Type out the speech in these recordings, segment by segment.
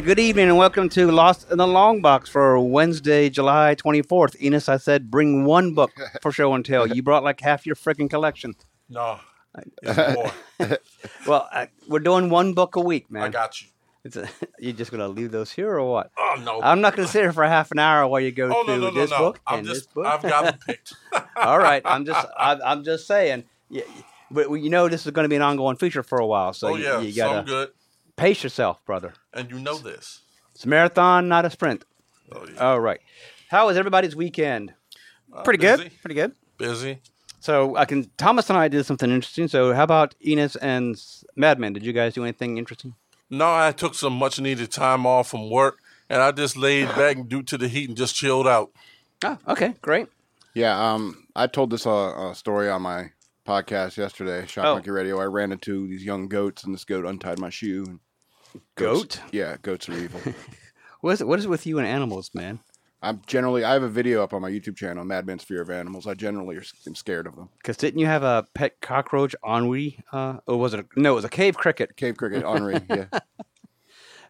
Good evening and welcome to Lost in the Long Box for Wednesday, July 24th. Enos, I said bring one book for show and tell. You brought like half your freaking collection. No, it's more. Well, I, we're doing one book a week, man. I got you. It's a, you just going to leave those here or what? Oh no. I'm not going to sit here for half an hour while you go oh through no no this no. book I'm and just this book. I've got them picked. All right, I'm just I, I'm just saying. Yeah, but you know this is going to be an ongoing feature for a while, so oh you, yeah, you some got to good, pace yourself, brother. and you know this. It's a marathon, not a sprint. Oh yeah. All right. How was everybody's weekend? Uh, Pretty busy, good. Pretty good. Busy. So I can. Thomas and I did something interesting. So how about Enos and Madman? Did you guys do anything interesting? No, I took some much needed time off from work, and I just laid back due to the heat and just chilled out. Oh, okay, great. Yeah, um, I told this uh, uh, story on my podcast yesterday, Shop Oh. Monkey Radio. I ran into these young goats, and this goat untied my shoe. and Goat? Yeah, goats are evil. What is it? What is it with you and animals, man? I'm generally, I have a video up on my YouTube channel, Madman's Fear of Animals. I generally are, am scared of them. Because didn't you have a pet cockroach, Henri? Uh, or was it? A, no, it was a cave cricket. Cave Cricket, Henri, yeah. All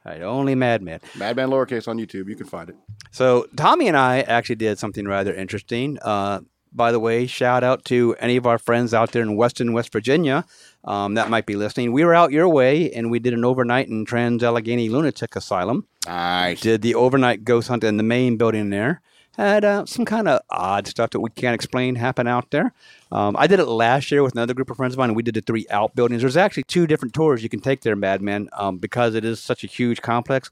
right, only Madman. Madman lowercase on YouTube. You can find it. So Tommy and I actually did something rather interesting. Uh, by the way, shout out to any of our friends out there in Weston, West Virginia um, that might be listening. We were out your way and we did an overnight in Trans Allegheny Lunatic Asylum. Nice. Did the overnight ghost hunt in the main building there. Had uh, some kind of odd stuff that we can't explain happen out there. Um, I did it last year with another group of friends of mine, and we did the three outbuildings. There's actually two different tours you can take there, Madman, um, because it is such a huge complex.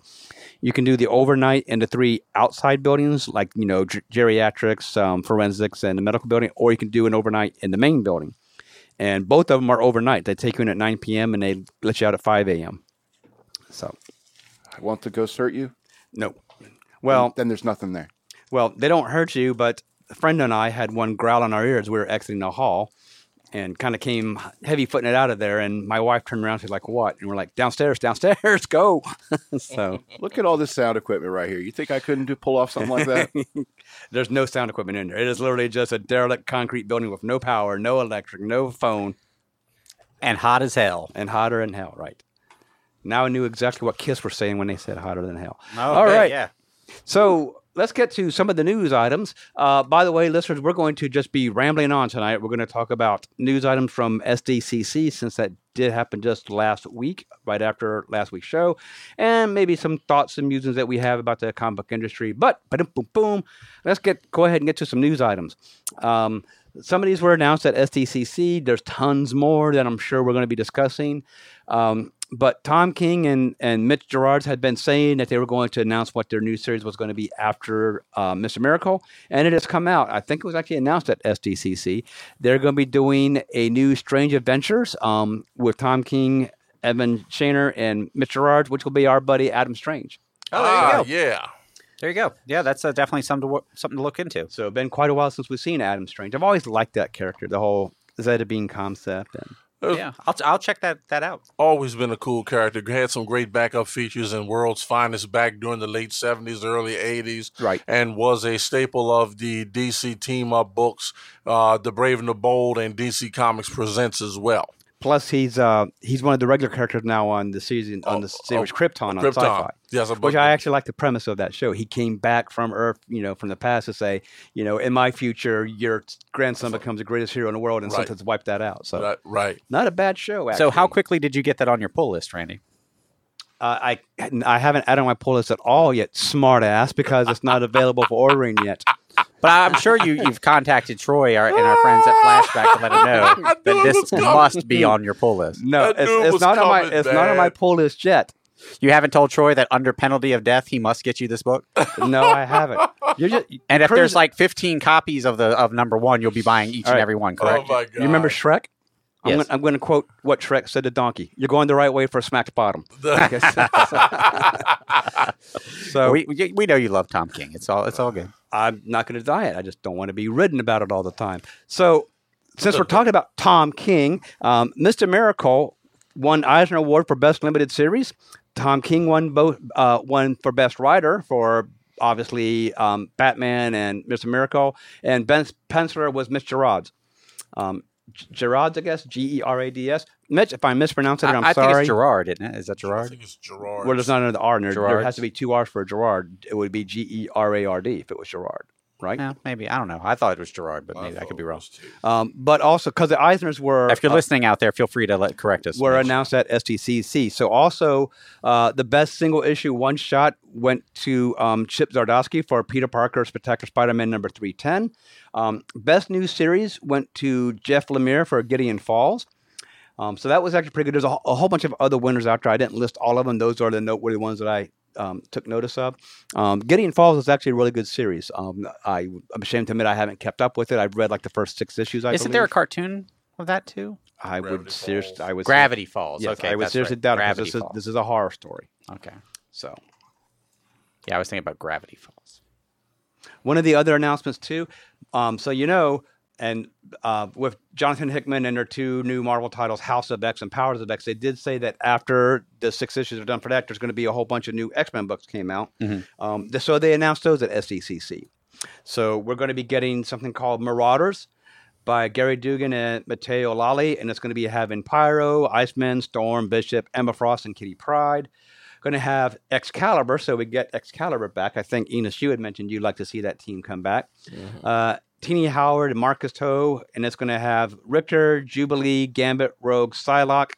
You can do the overnight in the three outside buildings, like you know ger- geriatrics, um, forensics, and the medical building, or you can do an overnight in the main building. And both of them are overnight. They take you in at 9 p.m. and they let you out at 5 a.m. So I Want the ghost hurt you? no, well, then there's nothing there. Well, they don't hurt you, but a friend and I had one growl in our ears. We were exiting the hall and kind of came heavy footing it out of there. And my wife turned around. She's like, What? And we're like, Downstairs, downstairs, go. so Look at all this sound equipment right here. You think I couldn't do pull off something like that? there's no sound equipment in there. It is literally just a derelict concrete building with no power, no electric, no phone, And hot as hell. and hotter than hell, right? Now I knew exactly what Kiss were saying when they said hotter than hell. Oh, All right. Yeah. So let's get to some of the news items. Uh, by the way, listeners, we're going to just be rambling on tonight. We're going to talk about news items from SDCC since that did happen just last week, right after last week's show, and maybe some thoughts and musings that we have about the comic book industry. But boom, boom, boom. Let's get go ahead and get to some news items. Um, some of these were announced at SDCC. There's tons more that I'm sure we're going to be discussing. Um, but Tom King and, and Mitch Gerads had been saying that they were going to announce what their new series was going to be after uh, Mr. Miracle, and it has come out. I think it was actually announced at SDCC. They're going to be doing a new Strange Adventures um, with Tom King, Evan Shaner, and Mitch Gerads, which will be our buddy Adam Strange. Oh, there you ah, go. yeah. There you go. Yeah, that's uh, definitely something to wo- something to look into. So it's been quite a while since we've seen Adam Strange. I've always liked that character, the whole Zeta Beam concept. And There's Yeah, I'll, I'll check that that out. always been a cool character. Had some great backup features in World's Finest back during the late 70s, early 80s. Right. And was a staple of the DC team up books, uh, The Brave and the Bold, and DC Comics Presents as well. Plus, he's uh, he's one of the regular characters now on the season on the Oh, series oh, Krypton on Krypton. Sci-Fi. Yes, I Which I actually like the premise of that show. He came back from Earth, you know, from the past to say, you know, in my future, your grandson becomes the greatest hero in the world, and Right. something's wiped that out. So, Right, right. not a bad show. Actually. So, how quickly did you get that on your pull list, Randy? Uh, I I haven't added on my pull list at all yet, smart ass, because it's not available for ordering yet. But I'm sure you you've contacted Troy our, and our friends at Flashback to let him know that this must be on your pull list. No, it's, it it's was not on my coming, it's not on my pull list yet. You haven't told Troy that under penalty of death he must get you this book. No, I haven't. You're just, And if Chris- there's like 15 copies of the of number one, you'll be buying each All and every one. Correct? Oh Correct? my god! you remember Shrek? I'm, Yes. gonna, I'm going to quote what Shrek said to Donkey. You're going the right way for a smacked bottom. So- we, we know you love Tom King. It's all it's all good. I'm not going to deny it. I just don't want to be ridden about it all the time. So, since we're talking about Tom King, um, Mr. Miracle won Eisner Award for Best Limited Series. Tom King won both uh, one for Best Writer for obviously um, Batman and Mr. Miracle, and Ben Penciler was Mr. Rods. Um, G- Gerads, I guess, G E R A D S. Mitch, if I mispronounce it, I, I'm I think sorry. it's Gerard, isn't it? Is that Gerard? I Gerard? think it's Gerard. Well, there's not another R in there. There has to be two R's for Gerard. It would be G E R A R D if it was Gerard, right? No, maybe I don't know. I thought it was Gerard, but maybe I could be wrong. Um, but also because the Eisners were If you're uh, listening out there, feel free to let correct us. were announced at SDCC. So also uh, the best single issue one shot went to um, Chip Zdarsky for Peter Parker Spectacular Spider-Man number 310. Um, best new series went to Jeff Lemire for Gideon Falls. Um, so that was actually pretty good. There's a, a whole bunch of other winners out there. I didn't list all of them. Those are the noteworthy ones that I um, took notice of. Um, Gideon Falls is actually a really good series. Um, I, I'm ashamed to admit I haven't kept up with it. I've read like the first six issues. I Isn't there a cartoon of that too? I would Gravity seriously, Falls. I would Gravity Falls. Yes, okay, I would seriously right. doubt it 'cause Gravity this is this is a horror story. okay. So Yeah, I was thinking about Gravity Falls. one of the other announcements too. Um, so you know, and uh, with Jonathan Hickman and their two new Marvel titles, House of X and Powers of X, they did say that after the six issues are done for that, there's going to be a whole bunch of new X Men books came out. Mhm. Um, so they announced those at SDCC. So we're going to be getting something called Marauders by Gerry Duggan and Matteo Lolli, and it's going to be having Pyro, Iceman, Storm, Bishop, Emma Frost, and Kitty Pryde. Going to have Excalibur, so we get Excalibur back. I think Enos, you had mentioned you'd like to see that team come back. Uh, Tini Howard and Marcus To, and it's going to have Rictor, Jubilee, Gambit, Rogue, Psylocke,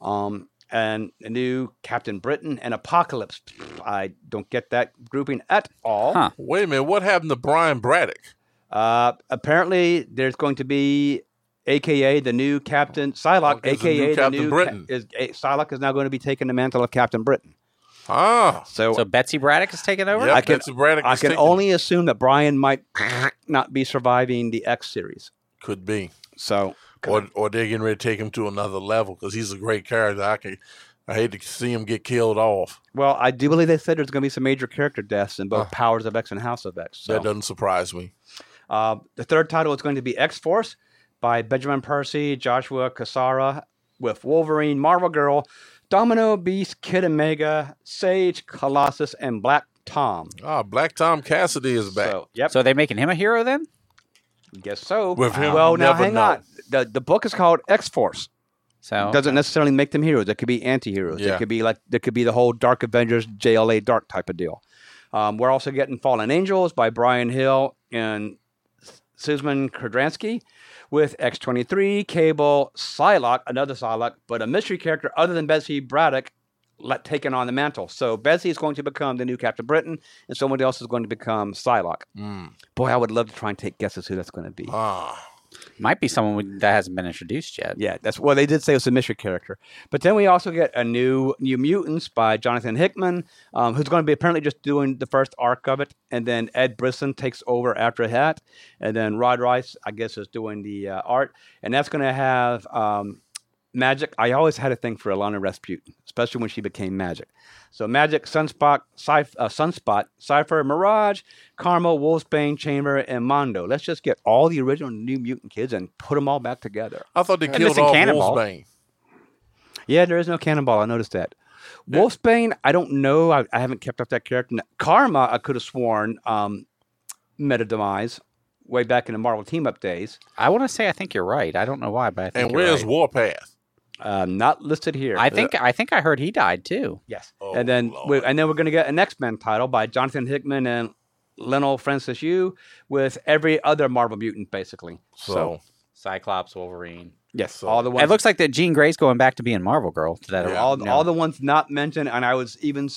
um, and a new Captain Britain and Apocalypse. I don't get that grouping at all. Huh. Wait a minute. What happened to Brian Braddock? Uh, apparently, there's going to be, AKA the new Captain Psylocke, Okay, it's the AKA new the Captain new Britain. is a, Psylocke is now going to be taking the mantle of Captain Britain. Ah. So, So Betsy Braddock is taking over. Yep, I can- Betsy Braddock I can taking- only assume that Brian might not be surviving the X series. Could be. So, Or, or they're getting ready to take him to another level because he's a great character. I can, I hate to see him get killed off. well, I do believe they said there's going to be some major character deaths in both Uh. Powers of X and House of X. So. That doesn't surprise me. Uh, the third title is going to be X Force by Benjamin Percy, Joshua Cassara, with Wolverine, Marvel Girl, Domino, Beast, Kid Omega, Sage, Colossus, and Black Tom. Ah, Black Tom Cassidy is back. So, yep, So are they making him a hero then? guess so. With him, well, now never hang know. on. The the book is called X Force. So Doesn't necessarily make them heroes. It could be anti-heroes. It Yeah. could be like there could be the whole Dark Avengers, JLA Dark type of deal. Um, we're also getting Fallen Angels by Bryan Hill and Susan Kudranski with X23, Cable, Psylocke, another Psylocke, but a mystery character other than Betsy Braddock let, taking on the mantle. So Betsy is going to become the new Captain Britain, and someone else is going to become Psylocke. Mm. Boy, I would love to try and take guesses who that's going to be. Ah, might be someone that hasn't been introduced yet. Yeah, that's well. They did say it was a mystery character, but then we also get a new New Mutants by Jonathan Hickman, um, who's going to be apparently just doing the first arc of it, and then Ed Brisson takes over after that, and then Rod Reis, I guess, is doing the uh, art, and that's going to have um, Magik. I always had a thing for Alana Rasputin, especially when she became Magik. So Magik, Sunspot, Cyph- uh, Sunspot, Cipher, Mirage, Karma, Wolfsbane, Chamber, and Mondo. Let's just get all the original New Mutant kids and put them all back together. I thought they And killed missing off Cannonball. Wolfsbane. Yeah, there is no cannonball. I noticed that. Wolfsbane, I don't know. I, I haven't kept up that character. Karma, I could have sworn, um, meta demise way back in the Marvel team up days. I want to say I think you're right. I don't know why, but I think And where's right. Warpath? Um, not listed here. I think I think I heard he died too. yes. Oh, and then we, and then we're going to get an X Men title by Jonathan Hickman and Leinil Francis Yu with every other Marvel mutant, basically. So, Cyclops, Wolverine. yes, So- all the ones. It looks like that Jean Grey's going back to being Marvel Girl. To that Yeah. all, no. all the ones not mentioned, and I was even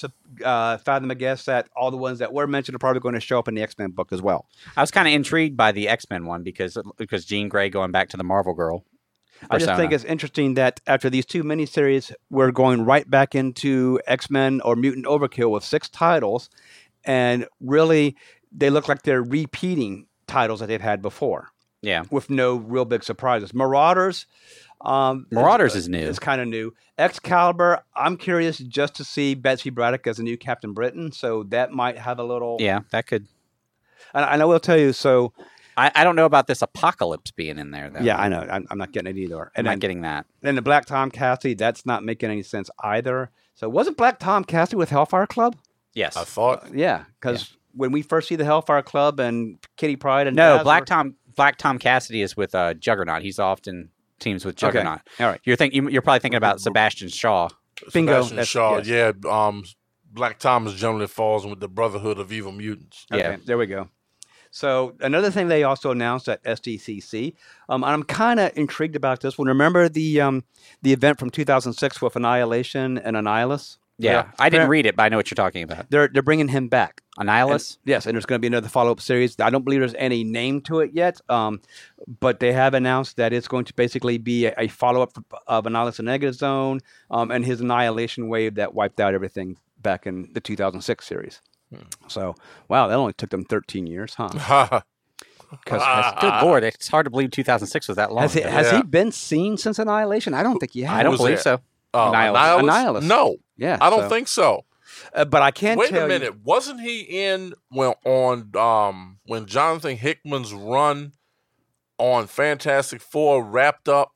uh, fathom a guess that all the ones that were mentioned are probably going to show up in the X Men book as well. I was kind of intrigued by the X Men one because because Jean Grey going back to the Marvel Girl. I just think it's interesting that after these two miniseries, we're going right back into X Men or Mutant Overkill with six titles, and really they look like they're repeating titles that they've had before yeah. with no real big surprises. Marauders. Um, Marauders is new. It's kind of new. Excalibur. I'm curious just to see Betsy Braddock as a new Captain Britain, so that might have a little. Yeah, that could. and, and I will tell you. So I, I don't know about this apocalypse being in there though. yeah, I know. I'm, I'm not getting it either. And I'm And not then, getting that. then the Black Tom Cassidy. That's not making any sense either. So wasn't Black Tom Cassidy with Hellfire Club? Yes. I thought Yeah, because when we first see the Hellfire Club and Kitty Pryde and no, Dazzler- Black Tom Black Tom Cassidy is with uh, Juggernaut. He's often teams with Okay. Juggernaut. All right. You're think you- you're probably thinking about Sebastian Shaw. Bingo. Sebastian That's- Shaw. yes. Yeah. Um, Black Thomas generally falls with the Brotherhood of Evil Mutants. Yeah. There we go. So another thing they also announced at SDCC, um, and I'm kind of intrigued about this one. Remember the um, the event from 2006 with Annihilation and Annihilus? Yeah, Yeah. I didn't read it, but I know what you're talking about. They're they're bringing him back. Annihilus. And- yes, and there's going to be another follow up series. I don't believe there's any name to it yet, um, but they have announced that it's going to basically be a, a follow up of Annihilus and Negative Zone um, and his annihilation wave that wiped out everything back in the 2006 series. So, wow, that only took them 13 years, huh? Because Good lord, it's hard to believe 2006 was that long. has, he, has Yeah. he been seen since Annihilation? I don't think he has. I don't believe that? so. Uh, Annihilus. Annihilus. No, Yeah, I don't so- think so. Uh, but I can Wait tell Wait a minute. Wasn't he in when on um when Jonathan Hickman's run on Fantastic Four wrapped up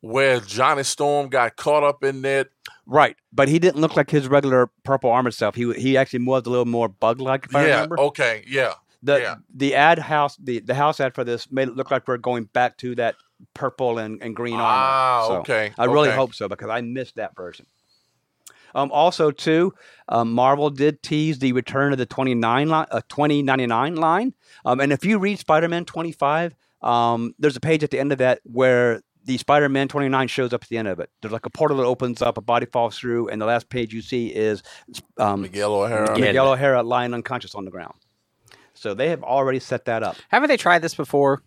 where Johnny Storm got caught up in that? Right, but he didn't look like his regular purple armored self. He he actually was a little more bug like. Yeah. remember. Okay. Yeah. The Yeah. the ad house the, the house ad for this made it look like we're going back to that purple and, and green armor. Ah. So okay. I really okay. hope so because I missed that version. Um, also, too, um, Marvel did tease the return of the 29 line, uh, 2099 line. Um, and if you read Spider Man 25, um, there's a page at the end of that where the Spider Man 29 shows up at the end of it. There's like a portal that opens up, a body falls through, and the last page you see is um, Miguel O'Hara. Yeah. Miguel O'Hara lying unconscious on the ground. So they have already set that up. Haven't they tried this before?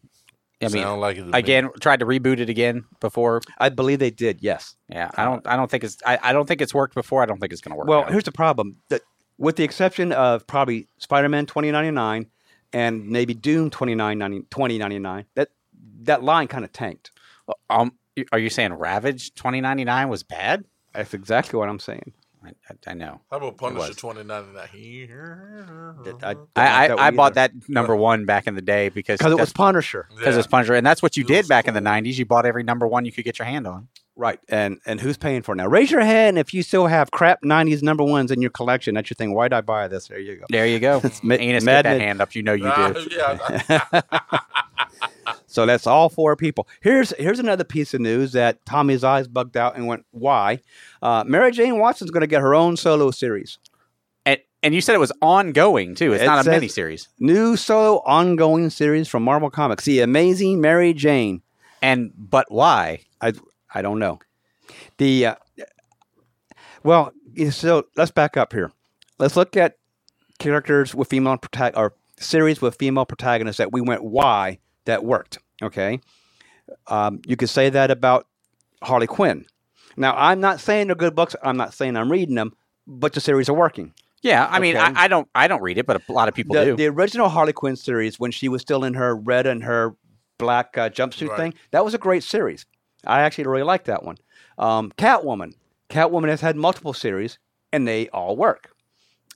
I mean, Sound like it me. again, tried to reboot it again before. I believe they did, yes. Yeah, I don't. I don't think it's. I, I don't think it's worked before. I don't think it's going to work. Well, out. here's the problem. That with the exception of probably Spider-Man 2099 and maybe Doom 2099, 2099, that that line kind of tanked. Um, are you saying Ravage 2099 was bad? That's exactly what I'm saying. I, I, I know. How about Punisher 2099? That- I, I, I, I bought that that number one back in the day because because it was Punisher, because Yeah. it's Punisher, and that's what you It did was back in the '90s. You bought every number one you could get your hand on. right? And and who's paying for it now? Raise your hand if you still have crap 90s number ones in your collection. That's your thing. Why did I buy this? There you go. There you go. ma- Enos, mad get that mid- hand up. You know you Ah, do. yeah. So that's all four people. Here's here's another piece of news that Tommy's eyes bugged out and went, "Why?" Uh, Mary Jane Watson's going to get her own solo series. And, and you said it was ongoing too. It's It not a mini series. New solo ongoing series from Marvel Comics. The Amazing Mary Jane. And but why? I I don't know. The uh, well, so let's back up here. Let's look at characters with female protag- or series with female protagonists that we went why that worked. Okay, um, you could say that about Harley Quinn. Now, I'm not saying they're good books. I'm not saying I'm reading them, but the series are working. Yeah, I mean, Okay. I, I don't. I don't read it, but a lot of people the, do. the original Harley Quinn series, when she was still in her red and her black uh, jumpsuit Right. thing, that was a great series. I actually really liked that one. Um, Catwoman. Catwoman has had multiple series, and they all work.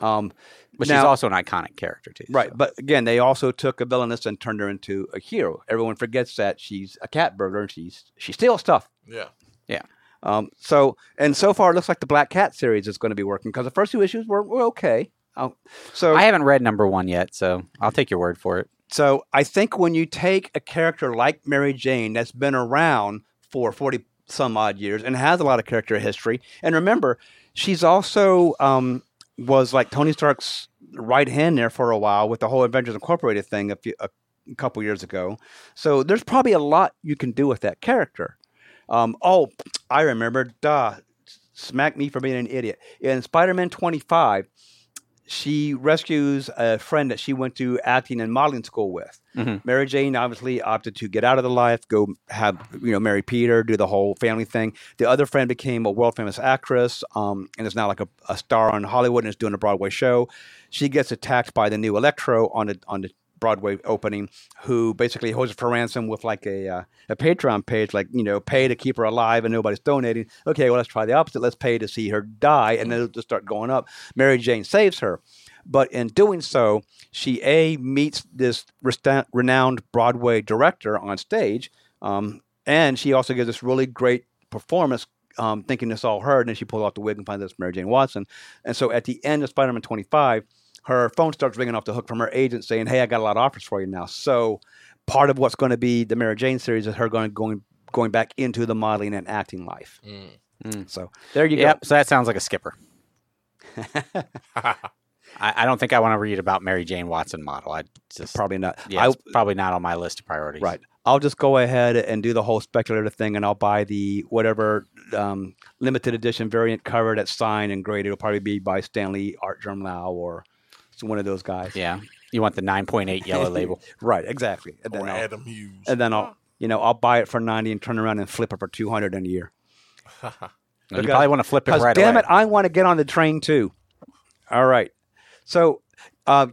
Um, but she's also an iconic character too. right, so. but again, they also took a villainess and turned her into a hero. Everyone forgets that she's a cat burglar and she's she steals stuff. yeah. Yeah. Um, so and so far, it looks like the Black Cat series is going to be working because the first two issues were, were okay. Um, so I haven't read number one yet, so I'll take your word for it. So I think when you take a character like Mary Jane that's been around for 40 some odd years and has a lot of character history, and remember, she's also um, was like Tony Stark's right hand there for a while with the whole Avengers Incorporated thing a, few, a couple years ago. So there's probably a lot you can do with that character. Um, oh, I remember, duh, smack me for being an idiot. In Spider Man 25, she rescues a friend that she went to acting and modeling school with. Mhm. Mary Jane obviously opted to get out of the life, go have you know marry Peter, do the whole family thing. The other friend became a world famous actress, um, and is now like a, a star on Hollywood and is doing a Broadway show. She gets attacked by the new Electro on the on the Broadway opening, who basically holds her for ransom with like a uh, a Patreon page, like you know, pay to keep her alive and nobody's donating. Okay, well let's try the opposite. Let's pay to see her die, and then it'll just start going up. Mary Jane saves her, but in doing so, she a meets this renowned Broadway director on stage, um, and she also gives this really great performance. Um, thinking it's all her, and then she pulls off the wig and finds out it's Mary Jane Watson. And so at the end of Spider-Man 25, her phone starts ringing off the hook from her agent saying, "Hey, I got a lot of offers for you now." So part of what's going to be the Mary Jane series is her going going going back into the modeling and acting life. Mm. So there you Yep. So that sounds like a skipper. I, I don't think I want to read about Mary Jane Watson model. I just Probably not. yeah, I, probably not on my list of priorities. right. I'll just go ahead and do the whole speculative thing, and I'll buy the whatever um, limited edition variant cover that's signed and graded. It'll probably be by Stanley Art Lau or one of those guys. Yeah. You want the 9.8 yellow label. Right. Exactly. And then Or I'll, Adam Hughes. and then I'll you know I'll buy it for ninety and turn around and flip it for two hundred in a year. You Okay. probably want to flip it right damn away. it, I want to get on the train too. All right. So uh,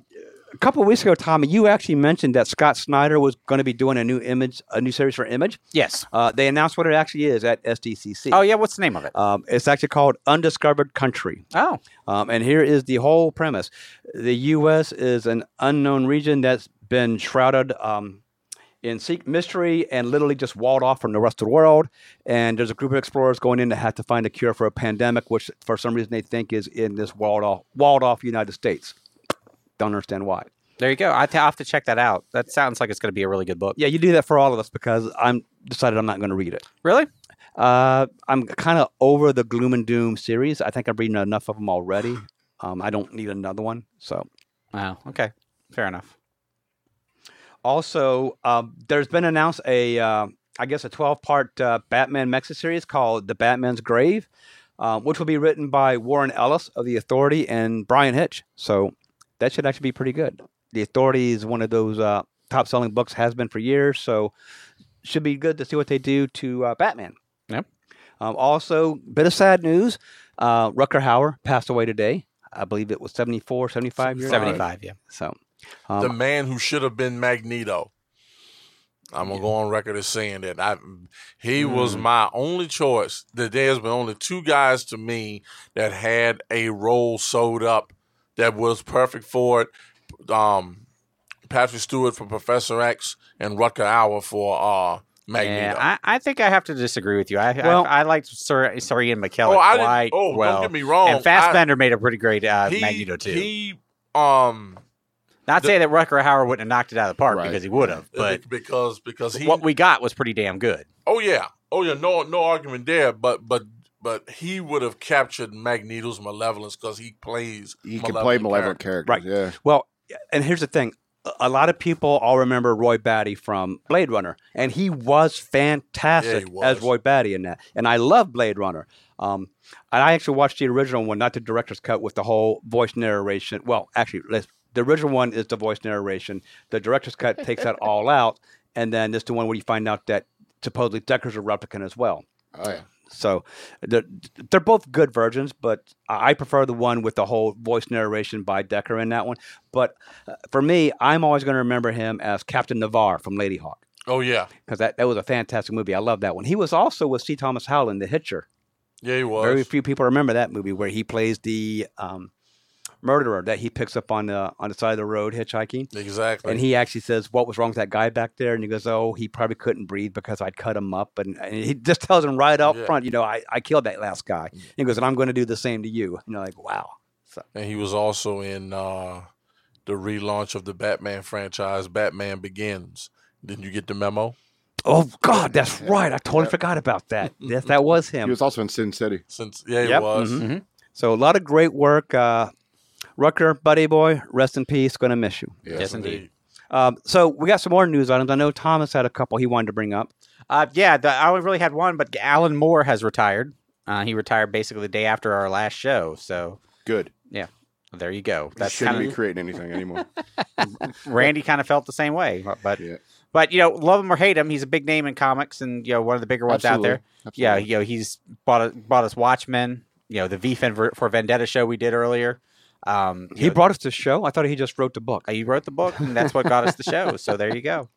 a couple of weeks ago, Tommy, you actually mentioned that Scott Snyder was going to be doing a new image, a new series for Image. Yes. Uh, they announced what it actually is at SDCC. Oh, yeah. What's the name of it? Um, it's actually called Undiscovered Country. Oh, Um, and here is the whole premise the U.S. is an unknown region that's been shrouded um, in seek mystery and literally just walled off from the rest of the world. And there's a group of explorers going in to have to find a cure for a pandemic, which for some reason they think is in this walled off, walled off United States. Don't understand why. there you go. I have to check that out. That sounds like it's going to be a really good book. Yeah, you do that for all of us because I'm decided I'm not going to read it. Really? Uh, I'm kind of over the gloom and doom series. I think I've read enough of them already. Um, I don't need another one. So Wow. Okay. Fair enough. Also, um, there's been announced a, uh, I guess, a 12 part uh, Batman Mexa series called The Batman's Grave, um, which will be written by Warren Ellis of The Authority and Bryan Hitch. So that should actually be pretty good. The Authority is one of those uh, top selling books, has been for years. So should be good to see what they do to uh, Batman. Yep. Um, also, bit of sad news uh, Rutger Hauer passed away today. I believe it was 74, 75 years old. 75, yeah. So, the um, man who should have been Magneto. I'm gonna go on record as saying that I he was my only choice. That there's been only two guys to me that had a role sewed up that was perfect for it. Um, Patrick Stewart for Professor X and Rutger Hauer for uh, Magneto. Yeah, I, I think I have to disagree with you. I Well- I, I liked Sir, Sir Ian McKellen oh, I quite didn't. Oh, well. don't get me wrong. and Fassbender made a pretty great uh, he, Magneto too. He um Not the- saying that Rutger Hauer wouldn't have knocked it out of the park Right. because he would have, but because because he what we got was pretty damn good. Oh yeah, oh yeah, no no argument there. But but but he would have captured Magneto's malevolence because he plays. He can play malevolent characters. characters. Right. Yeah. Well, and here's the thing. A- A lot of people all remember Roy Batty from Blade Runner, and he was fantastic Yeah, he was. as Roy Batty in that. And I love Blade Runner. Um, and I actually watched the original one, not the director's cut, with the whole voice narration. Well, actually, let's, the original one is the voice narration. The director's cut takes that all out, and then this the one where you find out that supposedly Deckard's a replicant as well. Oh yeah. So they're, they're both good versions, but I prefer the one with the whole voice narration by Deckard in that one. But uh, for me, I'm always going to remember him as Captain Navarre from Ladyhawke Oh yeah, because that, that was a fantastic movie. I love that one. He was also with C. Thomas Howell in The Hitcher. yeah, he was. Very few people remember that movie where he plays the um, murderer that he picks up on the on the side of the road hitchhiking. exactly. And he actually says, "What was wrong with that guy back there?" And he goes, "Oh, he probably couldn't breathe because I'd cut him up." And, and he just tells him right out Yeah. front, "You know, I, I killed that last guy." And he goes, "And I'm going to do the same to you." And you're like, "Wow." So and he was also in uh, the relaunch of the Batman franchise, Batman Begins. Didn't you get the memo? oh God, that's right. I totally forgot about that. Yes, that was him. He was also in Sin City. Since yeah, he Yep, was. mhm. So a lot of great work. Uh, Rutger, buddy boy, rest in peace. Going to miss you. Yes, indeed. Um, so we got some more news items. I know Thomas had a couple he wanted to bring up. Uh, yeah, the, I only really had one, but Alan Moore has retired. Uh, he retired basically the day after our last show. So Good. Yeah. There you go. He That's shouldn't kind be creating anything anymore. Randy kind of felt the same way, but Yeah. but you know, love him or hate him, he's a big name in comics and you know one of the bigger ones out there. Absolutely. Yeah, you know, he's bought a, bought us Watchmen. You know, the V for, for Vendetta show we did earlier. Um, He brought us the show. I thought he just wrote the book. he wrote the book, and that's what got us the show. So there you go.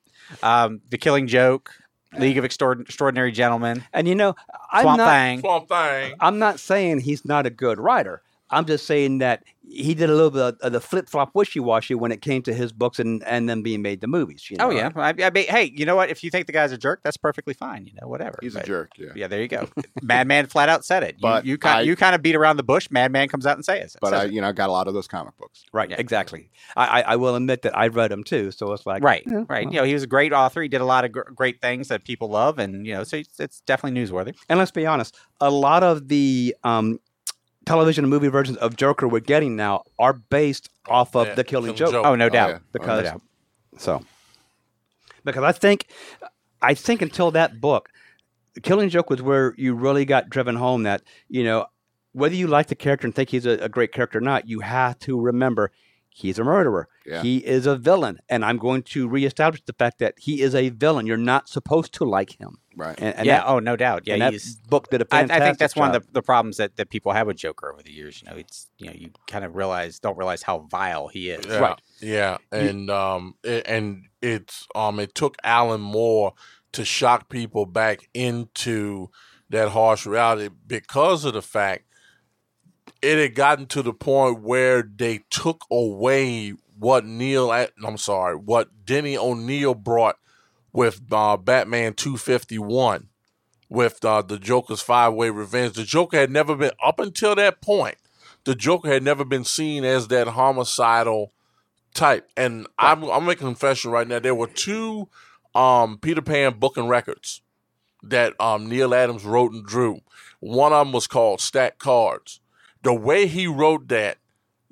Um, the Killing Joke, League of Extraordinary Gentlemen, And you know, I'm Swamp not. Thing. Swamp Thing. I'm not saying he's not a good writer, I'm just saying that he did a little bit of, of the flip flop wishy washy when it came to his books and and them being made the movies. You know? Oh yeah. I, I mean, hey, you know what? If you think the guy's a jerk, that's perfectly fine. You know, whatever. He's a jerk. Yeah. Yeah, there you go. Madman flat out said it. You, But you kind I- you kind of beat around the bush. Madman comes out and says it. But says I, it. you know, I got a lot of those comic books. Right, Yeah. exactly. I, I, I will admit that I read them too, so it's like right, yeah, right. well. You know, he was a great author. He did a lot of gr- great things that people love, and you know, so it's, it's definitely newsworthy. And let's be honest, a lot of the um, television and movie versions of Joker we're getting now are based off of Yeah, the Killing Killing Joke. Joke. Oh, no Oh, doubt. yeah. Oh, because no doubt. so because I think I think until that book, Killing Joke was where you really got driven home that you know whether you like the character and think he's a, a great character or not, you have to remember he's a murderer. Yeah. He is a villain, and I'm going to reestablish the fact that he is a villain. You're not supposed to like him. Right. And, and yeah. that, oh, no doubt. Yeah, and that he's. book did a I, I fantastic think that's one of the, the problems that, that people have with Joker over the years. You know, it's you know you kind of realize don't realize how vile he is. Yeah, Right. Yeah, and um, it, and it's um, it took Alan Moore to shock people back into that harsh reality because of the fact it had gotten to the point where they took away what Neil, I'm sorry, what Denny O'Neil brought with uh, Batman 251 with uh, the Joker's five way revenge. The Joker had never been up until that point. The Joker had never been seen as that homicidal type. And I'm I'm making a confession right now. There were two um, Peter Pan book and records that um, Neal Adams wrote and drew. One of them was called Stack Cards. The way he wrote that,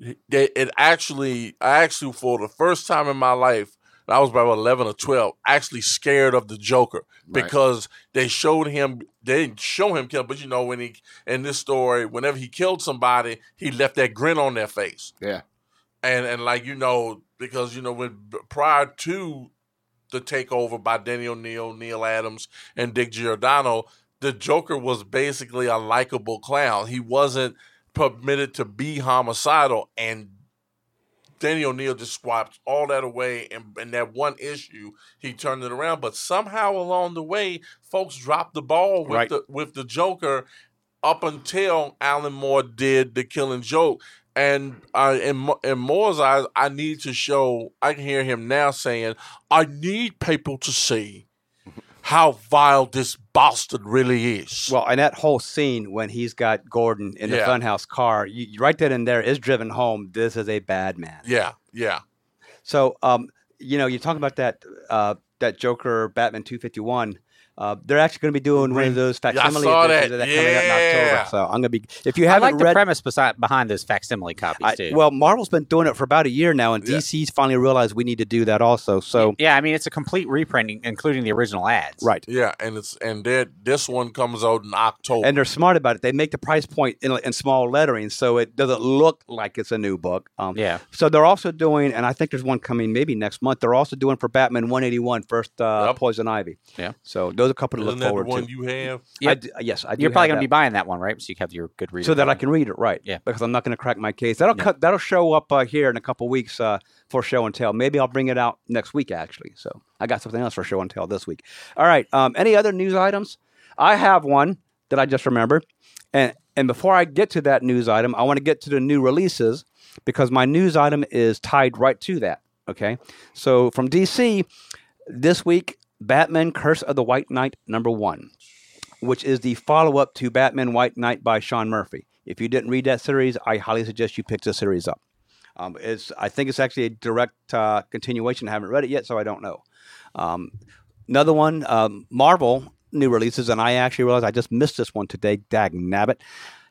it, it actually, I actually for the first time in my life, I was about eleven or twelve, actually scared of the Joker Right. because they showed him. They didn't show him kill, but you know when he in this story, whenever he killed somebody, he left that grin on their face Yeah. and and like you know because you know when prior to the takeover by Denny O'Neil, Neal Adams, and Dick Giordano, the Joker was basically a likable clown. He wasn't permitted to be homicidal, and Denny O'Neil just swapped all that away, and, and that one issue he turned it around. But somehow along the way, folks dropped the ball with Right. the with the Joker up until Alan Moore did the Killing Joke. And uh, in in Moore's eyes, I need to show. I can hear him now saying, "I need people to see how vile this bastard really is." Well, and that whole scene when he's got Gordon in the Yeah. funhouse car, you, you- right then and there is driven home. This is a bad man. yeah, yeah, So, um, you know, you're talking about that uh, that Joker Batman 251. Uh, they're actually going to be doing one of those facsimile saw editions that. of that coming out in October. So I'm going to be if you haven't like the premise beside, behind those facsimile copies I- too. well, Marvel's been doing it for about a year now, and Yeah. DC's finally realized we need to do that also. So, yeah, I mean it's a complete reprinting, including the original ads. right. yeah. And it's and that this one comes out in October. and they're smart about it. They make the price point in, in small lettering, so it doesn't look like it's a new book. Um, Yeah. So they're also doing, and I think there's one coming maybe next month. They're also doing for Batman 181 first uh, Yep. Poison Ivy. Yeah. So those are a couple to Isn't look that the forward one to. you have? Yep. I d- yes, I do. You're probably have going to be that. buying that one, right? So you have your good reader. so that I can read it right. Yeah. Because I'm not going to crack my case. That'll Yeah. cut. That'll show up uh, here in a couple weeks uh, for show and tell. Maybe I'll bring it out next week actually. So I got something else for show and tell this week. All right. Um, any other news items? I have one that I just remembered, and and before I get to that news item, I want to get to the new releases because my news item is tied right to that. Okay. So from DC, this week, Batman: Curse of the White Knight number one which is the follow up to Batman White Knight by Sean Murphy. If you didn't read that series, I highly suggest you pick the series up. Um, it's, I think it's actually a direct uh, continuation. I haven't read it yet, so I don't know. Um, another one, um, Marvel new releases, and I actually realized I just missed this one today. Dag nabbit.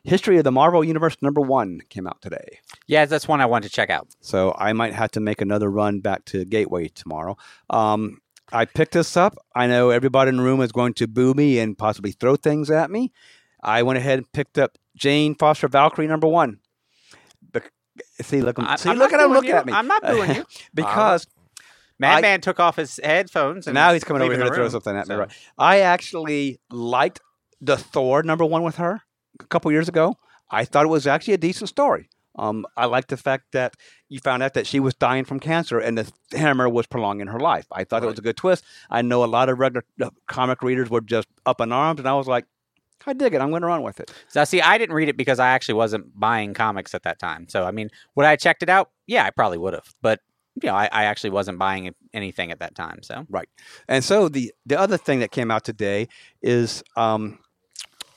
History of the Marvel Universe number one came out today. Yeah, that's one I wanted to check out. So I might have to make another run back to Gateway tomorrow. Um, I picked this up. I know everybody in the room is going to boo me and possibly throw things at me. I went ahead and picked up Jane Foster Valkyrie number one. Bec- see, look, I- see, I'm look at him looking you. at me. I'm not booing you. because Madman took off his headphones and now he's coming over here to throw something at me. Right. I actually liked the Thor number one with her a couple years ago. I thought it was actually a decent story. Um, I like the fact that you found out that she was dying from cancer and the hammer was prolonging her life. I thought it was a good twist. I know a lot of regular uh, comic readers were just up in arms, and I was like, I dig it. I'm going to run with it. So see, I didn't read it because I actually wasn't buying comics at that time. So I mean, would I have checked it out? Yeah, I probably would have. But you know, I, I actually wasn't buying anything at that time. So right, And so the the other thing that came out today is um,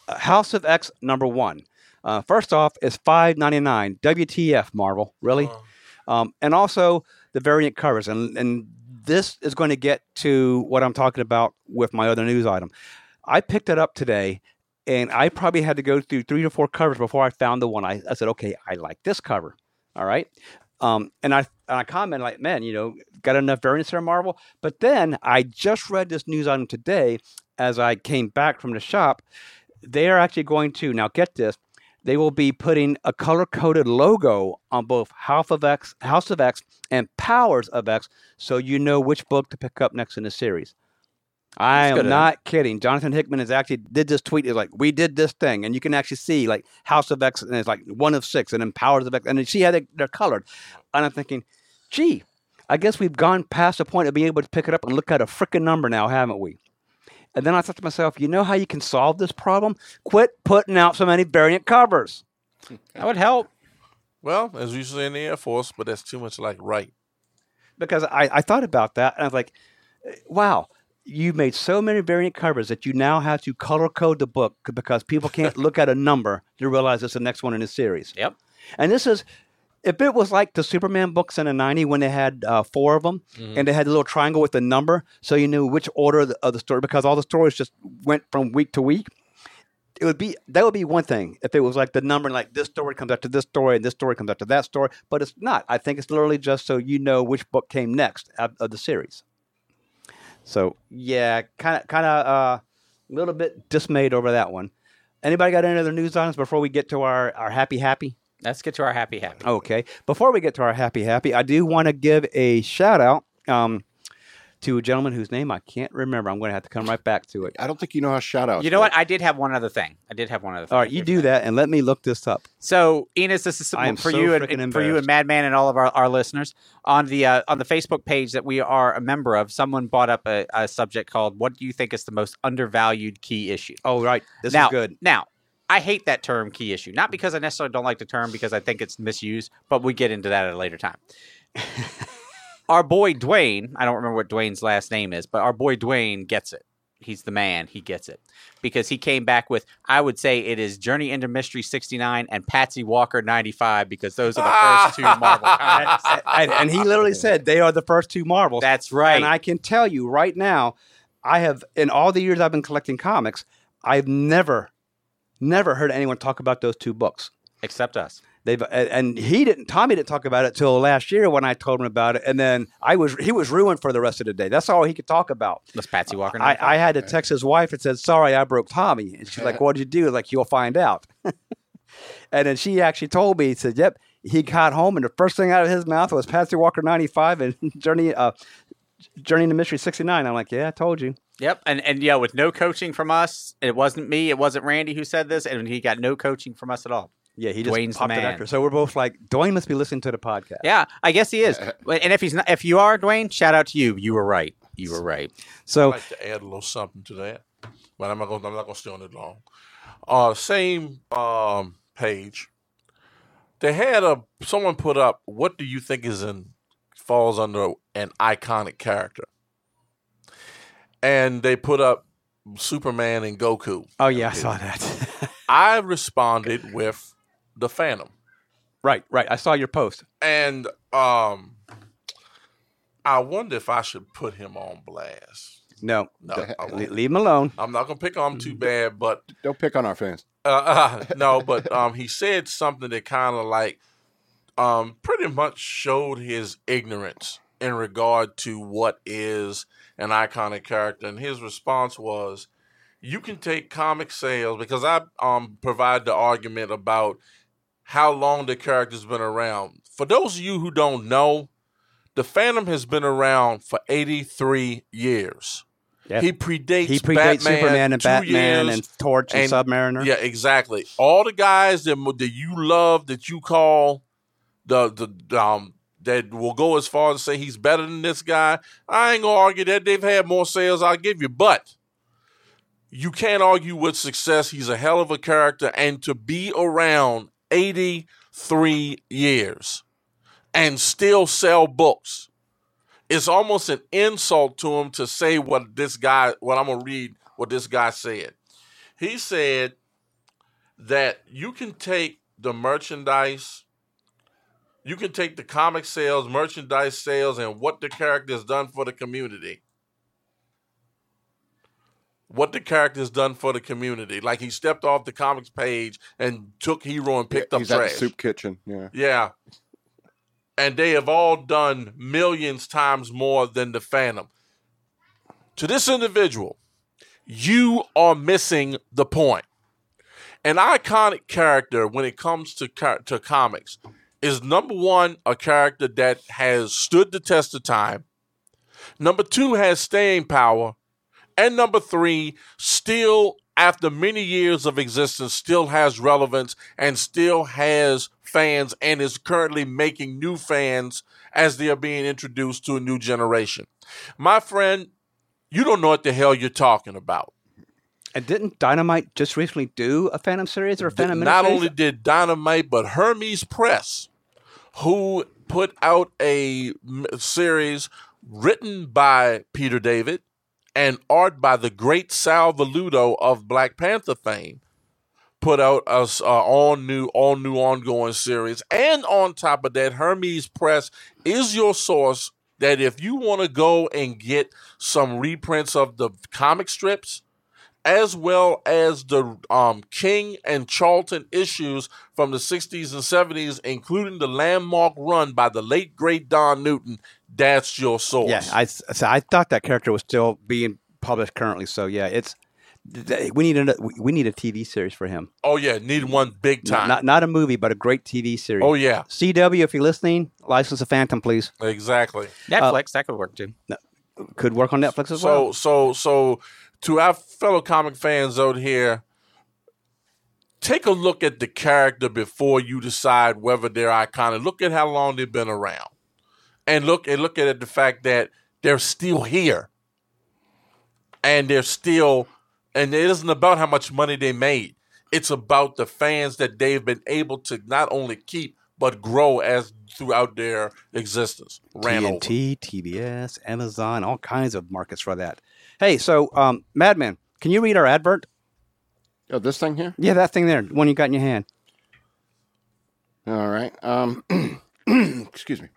House of X number one. Uh, first off, is five ninety nine. WTF, Marvel? Really? Um, and also the variant covers. And, and this is going to get to what I'm talking about with my other news item. I picked it up today and I probably had to go through three to four covers before I found the one. I, I said, okay, I like this cover. All right. Um, and I and I commented like, man, you know, got enough variants there, Marvel. But then I just read this news item today as I came back from the shop. They are actually going to now get this they will be putting a color coded logo on both House of X, House of X, and Powers of X, so you know which book to pick up next in the series. I am not kidding. Jonathan Hickman has actually did this tweet. Is like we did this thing, and you can actually see like House of X, and it's like one of six, and then Powers of X, and then see how they, they're colored. And I'm thinking, gee, I guess we've gone past the point of being able to pick it up and look at a freaking number now, haven't we? And then I thought to myself, you know how you can solve this problem? Quit putting out so many variant covers. that would help. well, as you say in the Air Force, but that's too much like right. because I, I thought about that and I was like, wow, you made so many variant covers that you now have to color code the book because people can't look at a number to realize it's the next one in the series. Yep. And this is, if it was like the Superman books in the 90 when they had uh, four of them and they had a little triangle with the number so you knew which order of the, of the story because all the stories just went from week to week. It would be that would be one thing if it was like the number like this story comes after this story and this story comes after that story, but it's not. I think it's literally just so you know which book came next of, of the series. So yeah, kind of kind of uh, a little bit dismayed over that one. Anybody got any other news items before we get to our, our happy happy? Let's get to our happy happy. Okay. Before we get to our happy happy, I do want to give a shout out um, to a gentleman whose name I can't remember. I'm going to have to come right back to it. I don't think you know how shout out. You know what? I did have one other thing. I did have one other thing. All right, you do that and let me look this up. So, Enos, this is I am for so you and, freaking and for you and. Madman and all of our, our listeners on the uh, on the Facebook page that we are a member of. Someone brought up a, a subject called "What do you think is the most undervalued key issue?" Oh, right. This now, is good. Now, I hate that term "key issue," not because I necessarily don't like the term, because I think it's misused. But we get into that at a later time. our boy Dwayne, I don't remember what Dwayne's last name is, but our boy Dwayne gets it. He's the man. He gets it because he came back with. I would say it is Journey into Mystery sixty nine and Patsy Walker ninety five because those are the first two Marvel comics. and, and he literally said they are the first two Marvels. That's right. And I can tell you right now, I have in all the years I've been collecting comics, I've never, never heard anyone talk about those two books. Except us. They've and he didn't. Tommy didn't talk about it till last year when I told him about it, and then I was he was ruined for the rest of the day. That's all he could talk about. Was Patsy Walker? I, I had to text his wife and said, "Sorry, I broke Tommy," and she's like, "What'd you do?" Like, you'll find out. and then she actually told me, said, "Yep." He got home, and the first thing out of his mouth was Patsy Walker ninety five and Journey uh, Journey into Mystery sixty nine. I'm like, "Yeah, I told you." Yep, and and yeah, with no coaching from us, it wasn't me, it wasn't Randy who said this, and he got no coaching from us at all. Yeah, he just Dwayne's the popped it after. So we're both like, Dwayne must be listening to the podcast. Yeah, I guess he is. and if he's not, if you are Dwayne, shout out to you. You were right. You were right. So I'd So like to add a little something to that, but I'm not gonna I'm not gonna stay on it long. Uh, same um, page. They had a someone put up. What do you think is in falls under an iconic character? And they put up Superman and Goku. Oh yeah, I saw that. I responded with the Phantom, right, right. I saw your post. and um, I wonder if I should put him on blast. No, No, I leave him alone. I'm not gonna pick on him too bad, but Don't pick on our fans. uh, uh, no, but um, he said something that kind of like um, pretty much showed his ignorance in regard to what is an iconic character, and his response was, "You can take comic sales because I um provide the argument about how long the character's been around. For those of you who don't know, the Phantom has been around for 83 years." Yeah. He predates He predates Batman Superman and Batman years. and Torch and, and- Submariner. Yeah, exactly. All the guys that that you love, that you call the the um that will go as far as say he's better than this guy. I ain't gonna argue that they've had more sales. I'll give you, but you can't argue with success. He's a hell of a character, and to be around 83 years and still sell books, it's almost an insult to him to say what this guy, what I'm gonna read, what this guy said. He said that you can take the merchandise, you can take the comic sales, merchandise sales, and what the character has done for the community what the character's done for the community. Like he stepped off the comics page and took Hero and picked Yeah, up trash. the soup kitchen. Yeah. Yeah. And they have all done millions times more than the Phantom. To this individual, you are missing the point. An iconic character when it comes to car- to comics is number one a character that has stood the test of time. Number two has staying power, and number three still after many years of existence still has relevance and still has fans and is currently making new fans as they are being introduced to a new generation. My friend, you don't know what the hell you're talking about. And didn't Dynamite just recently do a Phantom series or a Phantom Not miniseries? only did Dynamite, but Hermes Press, who put out a series written by Peter David and art by the great Sal Velluto of Black Panther fame, put out a uh, all new, all new ongoing series. And on top of that, Hermes Press is your source that if you want to go and get some reprints of the comic strips, as well as the um, King and Charlton issues from the 60s and 70s, including the landmark run by the late great Don Newton. That's your source. Yeah, I, so I thought that character was still being published currently. So yeah, it's we need a we need a TV series for him. oh yeah, need one big Not, time. not not a movie, but a great TV series. oh yeah, CW, if you're listening, license a Phantom, please. exactly. Netflix that could work too. Could work on Netflix as well. So so so to our fellow comic fans out here, take a look at the character before you decide whether they're iconic. Look at how long they've been around. And look and look at the fact that they're still here. And they're still and it isn't about how much money they made. It's about the fans that they've been able to not only keep but grow as throughout their existence. Ran over. TNT, TBS, Amazon, all kinds of markets for that. Hey, so um, Madman, can you read our advert? Oh, this thing here. Yeah, that thing there, one you got in your hand. All right. Um, excuse me.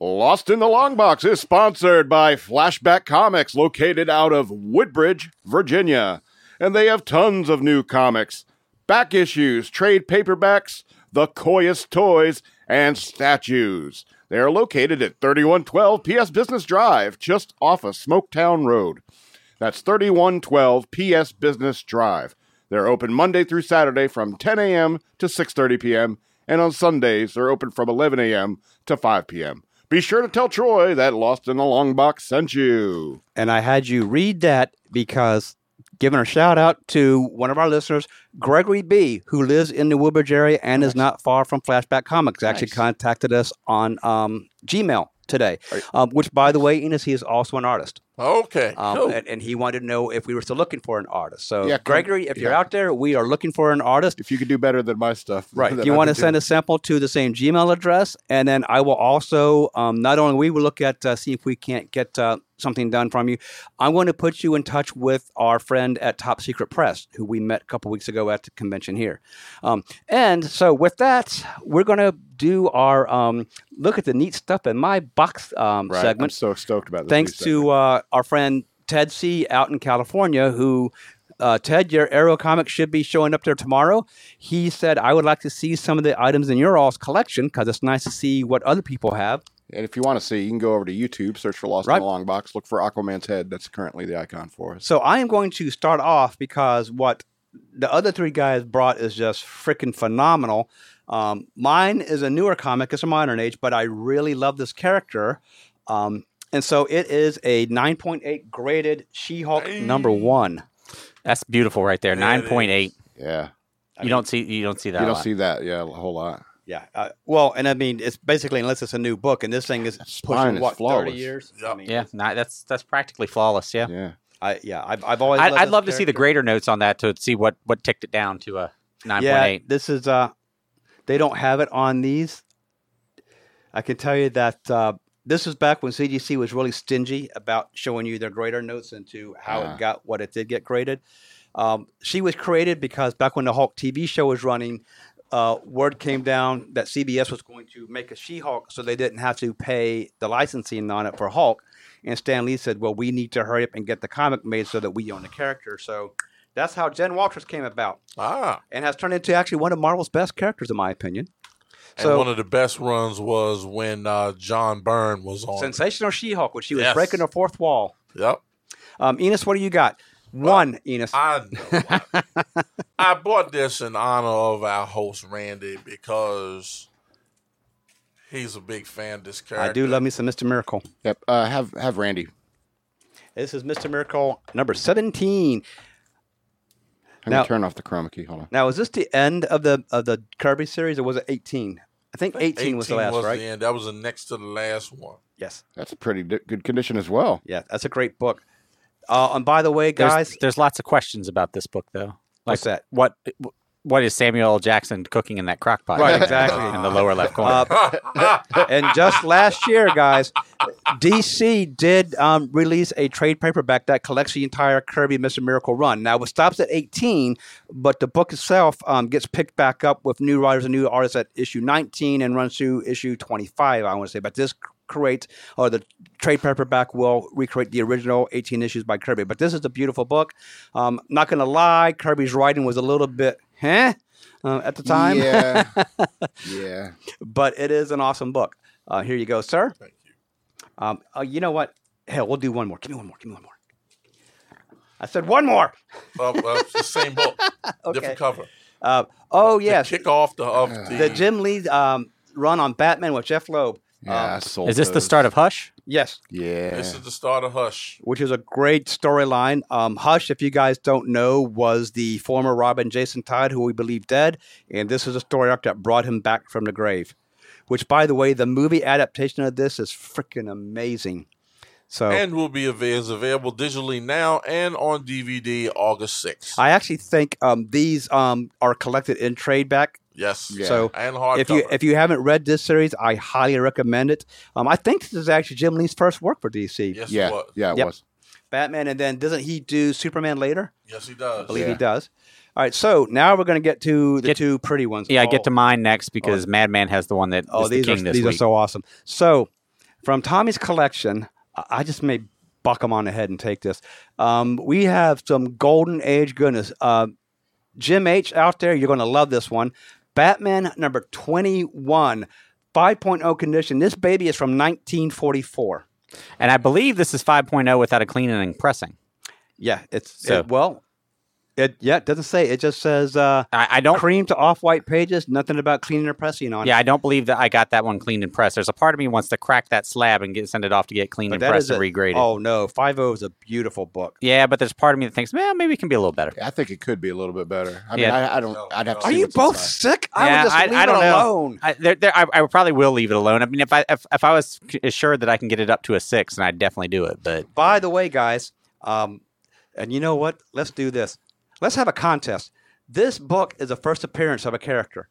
Lost in the Long Box is sponsored by Flashback Comics, located out of Woodbridge, Virginia. And they have tons of new comics, back issues, trade paperbacks, the coyest toys, and statues. They are located at 3112 PS Business Drive, just off of Smoketown Road. That's 3112 PS Business Drive. They're open Monday through Saturday from 10 a.m. to 6:30 p.m. and on Sundays they're open from 11 a.m. to 5 p.m. Be sure to tell Troy that Lost in the Long Box sent you. And I had you read that because giving a shout out to one of our listeners, Gregory B., who lives in the Woodbridge area and is not far from Flashback Comics, actually Nice. contacted us on um, Gmail today, Are- um, which, by the way, Enos, he is also an artist. Okay. Um, cool. and, and he wanted to know if we were still looking for an artist. So, Yeah, Gregory, if you're yeah. out there, we are looking for an artist. If you could do better than my stuff, Right. If you I've want to send doing. a sample to the same Gmail address, and then I will also um, not only we will look at uh, see if we can't get uh, something done from you. I'm going to put you in touch with our friend at Top Secret Press, who we met a couple weeks ago at the convention here. Um, and so with that, we're going to do our um, look at the neat stuff in my box um, right. I'm so stoked about this. thanks to uh, our friend Ted C out in California, who uh, Ted, your Arrow comic should be showing up there tomorrow. He said, "I would like to see some of the items in your all's collection because it's nice to see what other people have." And if you want to see, you can go over to YouTube, search for Lost Right. in the Long Box, look for Aquaman's head. That's currently the icon for us. So I am going to start off because what the other three guys brought is just freaking phenomenal. Um, mine is a newer comic; it's a modern age, but I really love this character. Um, and so it is a 9.8 graded She-Hulk number one. That's beautiful right there. Yeah, Nine it point is. eight. Yeah, You don't see you don't see that. you don't lot. see that. Yeah, a whole lot. Yeah. Uh, well, and I mean, it's basically unless it's a new book, and this thing is spine pushing is what flawless. thirty years. I mean, Yeah, not, that's that's practically flawless. Yeah. Yeah. I yeah, I've, I've always. I'd, loved I'd this love to see the character. greater notes on that to see what what ticked it down to a nine point Yeah, eight. this is uh, they don't have it on these. I can tell you that uh, this is back when CGC was really stingy about showing you their grader notes into how Ah. it got what it did get graded. Um, she was created because back when the Hulk TV show was running, uh, word came down that CBS was going to make a She-Hulk, so they didn't have to pay the licensing on it for Hulk. And Stan Lee said, "Well, we need to hurry up and get the comic made so that we own the character." So that's how Jen Walters came about Ah. and has turned into actually one of Marvel's best characters, in my opinion. And So- one of the best runs was when uh, John Byrne was on. Sensational She-Hulk, when she was Yes. breaking the fourth wall. Yep. Um, Enos, what do you got? One, Enos. I know. I bought this in honor of our host Randy because he's a big fan of this character. I do love me some Mr. Miracle. Yep. Uh, have have Randy. This is Mr. Miracle number 17. I'm Now- me turn off the chroma key. Hold on. Now, is this the end of the of the Kirby series, or was it 18? I think 18, was the last, was right? the end. That was the next to the last one. Yes. That's a pretty di- good condition as well. Yeah, that's a great book. Uh, and by the way, guys, there's lots of questions about this book though. what's that? What what is Samuel L. Jackson cooking in that crock pot? Right, exactly. In the lower left corner. Uh, and just last year, guys, DC did um, release a trade paperback that collects the entire Kirby Mr. Miracle run. Now, it stops at 18, but the book itself um, gets picked back up with new writers and new artists at issue 19 and runs through issue 25, I want to say. But this create or the trade paperback will recreate the original 18 issues by Kirby. But this is a beautiful book. Um, not going to lie, Kirby's writing was a little bit, huh? Uh, at the time, Yeah. yeah. but it is an awesome book. Uh, here you go, sir. Thank you. Um, uh, you know what? Hell, we'll do one more. Give me one more. Give me one more. I said one more. Well, well, it's the same book, Okay. different cover. Uh, oh yes, The kick off the of the, the Jim Lee um, run on Batman with Jeph Loeb. Yeah. Um, is this the start of Hush? yes, Yeah. This is the start of Hush. which is a great storyline. Um, Hush, if you guys don't know, was the former Robin Jason Todd, who we believe dead, and this is a story arc that brought him back from the grave. Which, by the way, the movie adaptation of this is freaking amazing. So And will be is available digitally now and on DVD August 6th. I actually think um, these um, are collected in trade back. yes. Yeah. So And hardcover. if you if you haven't read this series, I highly recommend it. Um, I think this is actually Jim Lee's first work for DC. yes, yeah. it was. Yeah. It Yep. was. Batman, and then doesn't he do Superman later? Yes, he does. I believe Yeah. he does. All right, so now we're going to get to the Get- two pretty ones. Yeah, oh, get to mine next because Madman has the one that Oh, the these king are this these week. are so awesome. So, from Tommy's collection, I- just may buck them on the head and take this. Um, we have some golden age goodness. Uh, Jim H out there, you're going to love this one. Batman number 21, 5.0 condition. This baby is from 1944. and I believe this is 5.0 without a cleaning and pressing. Yeah, it's So- it- well, it yeah, it doesn't say. It just says uh, I, I don't. cream to off-white pages. Nothing about cleaning or pressing on. it. Yeah, I don't believe that I got that one cleaned and pressed. There's a part of me wants to crack that slab and get send it off to get cleaned but and pressed and a, regraded. Oh no, 5.0 is a beautiful book. Yeah, but there's part of me that thinks, well, maybe it can be a little better. I think it could be a little bit better. I mean, Yeah. I, I don't. I'd have to. Are you both inside. sick? I Yeah, would just I- leave I don't it know. alone. I, there, there, I, I probably will leave it alone. I mean, if I if, if I was assured that I can get it up to a six, and I'd definitely do it. But By the way, guys, um, and you know what? Let's do this. Let's have a contest. This book is the first appearance of a character.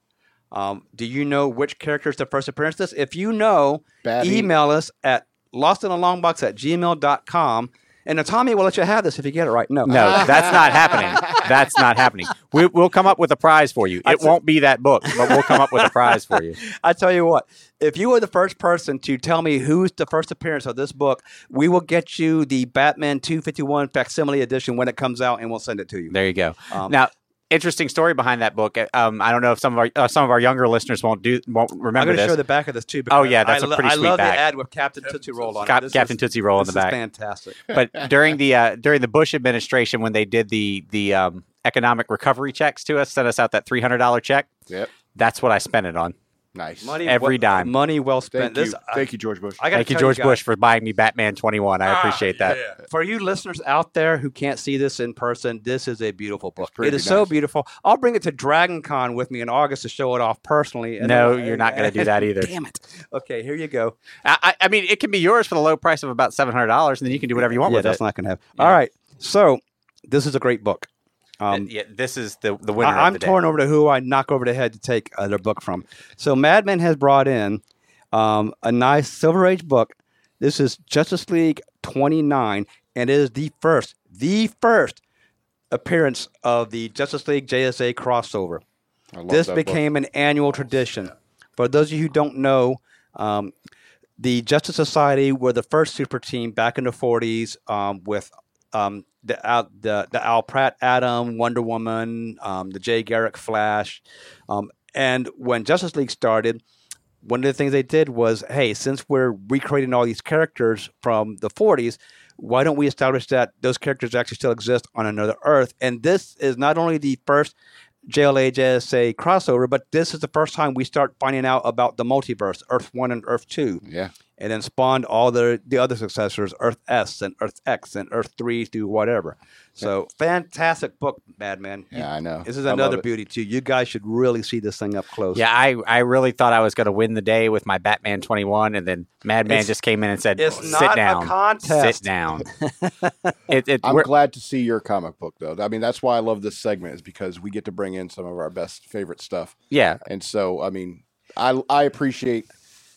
Um, do you know which character is the first appearance? of This, if you know, Babby. email us at lostinalongbox at gmail.com. And Tommy will let you have this if you get it right. No. no, that's not happening. That's not happening. We, we'll come up with a prize for you. It won't be that book, but we'll come up with a prize for you. I tell you what, if you were the first person to tell me who's the first appearance of this book, we will get you the Batman 251 facsimile edition when it comes out, and we'll send it to you. There you go. Um, now, interesting story behind that book. Um, I don't know if some of our uh, some of our younger listeners won't do won't remember. I'm going to show the back of this too. Oh, yeah, that's I a lo- pretty I love back. the ad with Captain Tootsie Roll on Cap- it. This Captain is- Tootsie Roll in the is back. fantastic. but during the uh, during the Bush administration, when they did the the um, economic recovery checks to us, sent us out that three hundred dollar check. Yep. That's what I spent it on. Nice. Money Every well, dime. Money well spent. Thank This, you. I- Thank you, George Bush. I gotta Thank you, tell George guys, Bush, for buying me Batman twenty one. I Ah, appreciate that. yeah. For you listeners out there who can't see this in person, this is a beautiful book. pretty It is so nice. beautiful. I'll bring it to Dragon Con with me in August to show it off personally. and No, then- you're not gonna do that either. Damn it. Okay, here you go. I, I I mean, it can be yours for the low price of about seven hundred dollars, and then you can do whatever you want yeah, with that's it. not going to happen. Yeah. All right. So this is a great book. Um, yeah, this is the the winner. I, of am the day. torn over to who I knock over the head to take uh, their book from. So Madman has brought in um, a nice Silver Age book. This is Justice League 29, and it is the first, the first appearance of the Justice League JSA crossover. I love This that book. became an annual tradition. For those of you who don't know, um, the Justice Society were the first super team back in the 40s um, with um, the, Al, the the Al Pratt Atom, Wonder Woman, um, the Jay Garrick Flash, um, and when Justice League started, one of the things they did was, hey, since we're recreating all these characters from the 40s, why don't we establish that those characters actually still exist on another Earth? And this is not only the first JLA JSA crossover, but this is the first time we start finding out about the multiverse, Earth 1 and Earth 2 Yeah. And then spawned all the the other successors, Earth S and Earth X and Earth Three through whatever. So fantastic book, Madman. You- Yeah, I know. This is I love another it. beauty too. You guys should really see this thing up close. Yeah, I, I really thought I was going to win the day with my Batman 21, and then Madman It's- just came in and said, it's "Sit not a down, contest." sit down." it, it, I'm we're- glad to see your comic book though. I mean, that's why I love this segment is because we get to bring in some of our best favorite stuff. yeah, And so, I mean, I I appreciate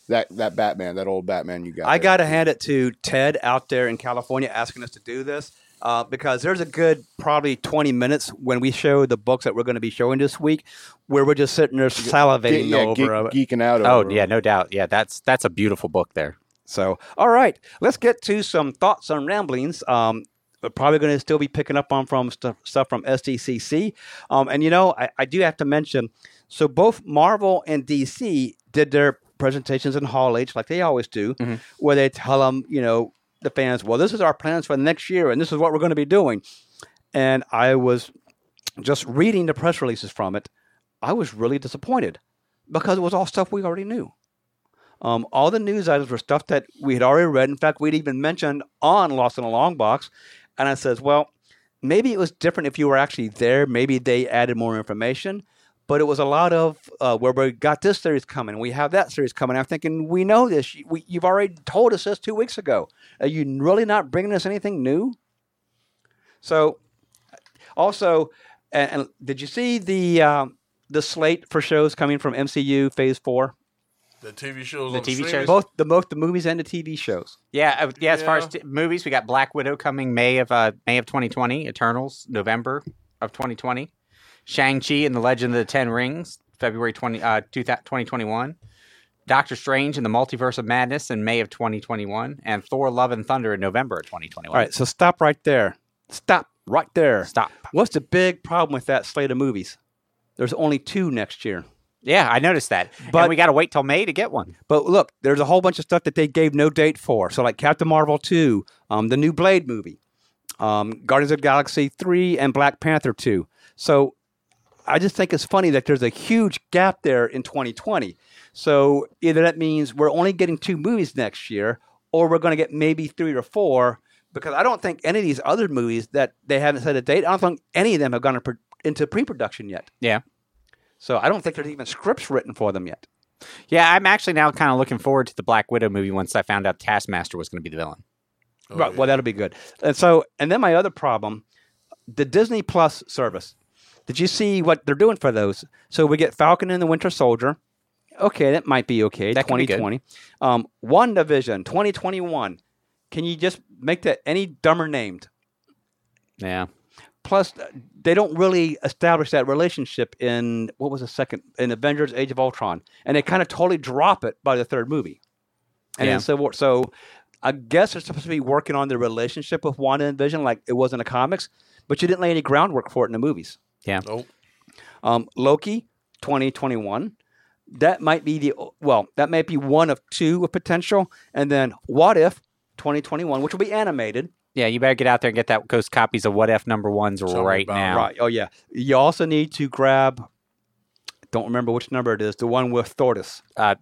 that that Batman, that old Batman you got. I got to hand it to Ted out there in California asking us to do this. Uh, because there's a good probably 20 minutes when we show the books that we're going to be showing this week, where we're just sitting there salivating Ge- yeah, over geek- it. geeking out. Oh yeah, it. no doubt. Yeah, that's that's a beautiful book there. So, all right, let's get to some thoughts on ramblings. Um, we're probably going to still be picking up on from stuff, stuff from SDCC. Um, and you know, I, I do have to mention, so both Marvel and DC did their presentations in Hall H like they always do, Mhm. where they tell them, you know, the fans, well, this is our plans for the next year, and this is what we're going to be doing. And I was just reading the press releases from it. I was really disappointed because it was all stuff we already knew. Um, all the news items were stuff that we had already read. In fact, we'd even mentioned on Lost in a Long Box. And I says, well, maybe it was different if you were actually there. Maybe they added more information. But it was a lot of uh, where we got this series coming. We have that series coming. I'm thinking, we know this. You- We, you've already told us this two weeks ago. Are you really not bringing us anything new? So, also, and, and did you see the um, the slate for shows coming from MCU Phase Four? The TV shows, The on TV streamers? shows? Both the both the movies and the TV shows. Yeah, uh, yeah. As far as t- movies, we got Black Widow coming May of uh, May of 2020, Eternals November of 2020, Shang Chi and the Legend of the Ten Rings February 20 uh, 2021, Doctor Strange and the Multiverse of Madness in May of 2021, and Thor: Love and Thunder in November of 2021. All right, so stop right there. Stop right there. stop. What's the big problem with that slate of movies? There's only two next year. Yeah, I noticed that. But- But we got to wait till May to get one. But look, there's a whole bunch of stuff that they gave no date for. So like Captain Marvel 2, um, the new Blade movie, um, Guardians of the Galaxy 3, and Black Panther 2. So I just think it's funny that there's a huge gap there in 2020. So either that means we're only getting two movies next year, or we're going to get maybe three or four. Because I don't think any of these other movies that they haven't set a date, I don't think any of them have gone into pre-production yet. Yeah. So I don't think there's even scripts written for them yet. Yeah, I'm actually now kind of looking forward to the Black Widow movie once I found out Taskmaster was going to be the villain. Oh, right. yeah. Well, that'll be good. And so, and then my other problem, the Disney Plus service. Did you see what they're doing for those? So we get Falcon and the Winter Soldier. Okay, that might be okay. That could be good. 2020. Um, WandaVision 2021. Can you just make that any dumber named? Yeah. Plus, uh, they don't really establish that relationship in what was the second in Avengers: Age of Ultron, and they kind of totally drop it by the third movie. And Yeah. then so so, I guess they're supposed to be working on the relationship with Wanda and Vision like it was in the comics, but you didn't lay any groundwork for it in the movies. Nope. Um, Loki, twenty twenty one. That might be the well. That might be one of two of potential, and then What If, twenty twenty one, which will be animated. Yeah, you better get out there and get that those copies of What If number ones me right now. Right. Oh yeah. You also need to grab. Don't remember which number it is. The one with Thordis. Uh,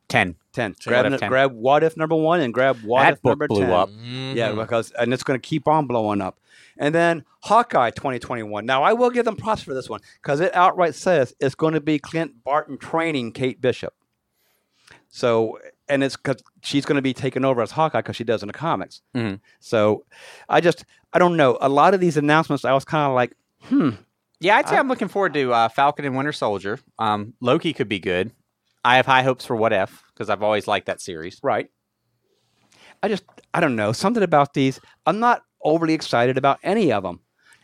10. Ten. Ten. Grab, What If 10. grab what if number one and grab what That if book number blew 10. up. Yeah, Mhm. because and it's going to keep on blowing up. And then Hawkeye 2021. Now I will give them props for this one because it outright says it's going to be Clint Barton training Kate Bishop. So and it's because she's going to be taken over as Hawkeye because she does in the comics. Mhm. So, I just I don't know. A lot of these announcements, I was kind of like, hmm, Yeah, I'd say I- I, am looking forward to uh, Falcon and Winter Soldier. Um, Loki could be good. I have high hopes for What If because I've always liked that series. right. I just I don't know something about these. I'm not overly excited about any of them.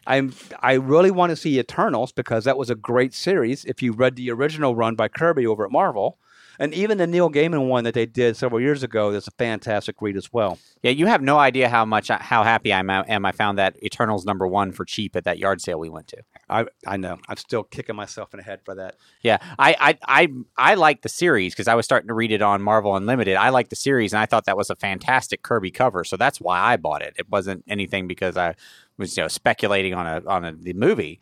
I'm I really want to see Eternals because that was a great series. If you read the original run by Kirby over at Marvel, and even the Neil Gaiman one that they did several years ago, that's a fantastic read as well. Yeah, you have no idea how much how happy I am. I found that Eternals number one for cheap at that yard sale we went to. I I know I'm still kicking myself in the head for that. Yeah, I I I, I like the series because I was starting to read it on Marvel Unlimited. I like the series, and I thought that was a fantastic Kirby cover, so that's why I bought it. It wasn't anything because I was you know speculating on a on a, the movie,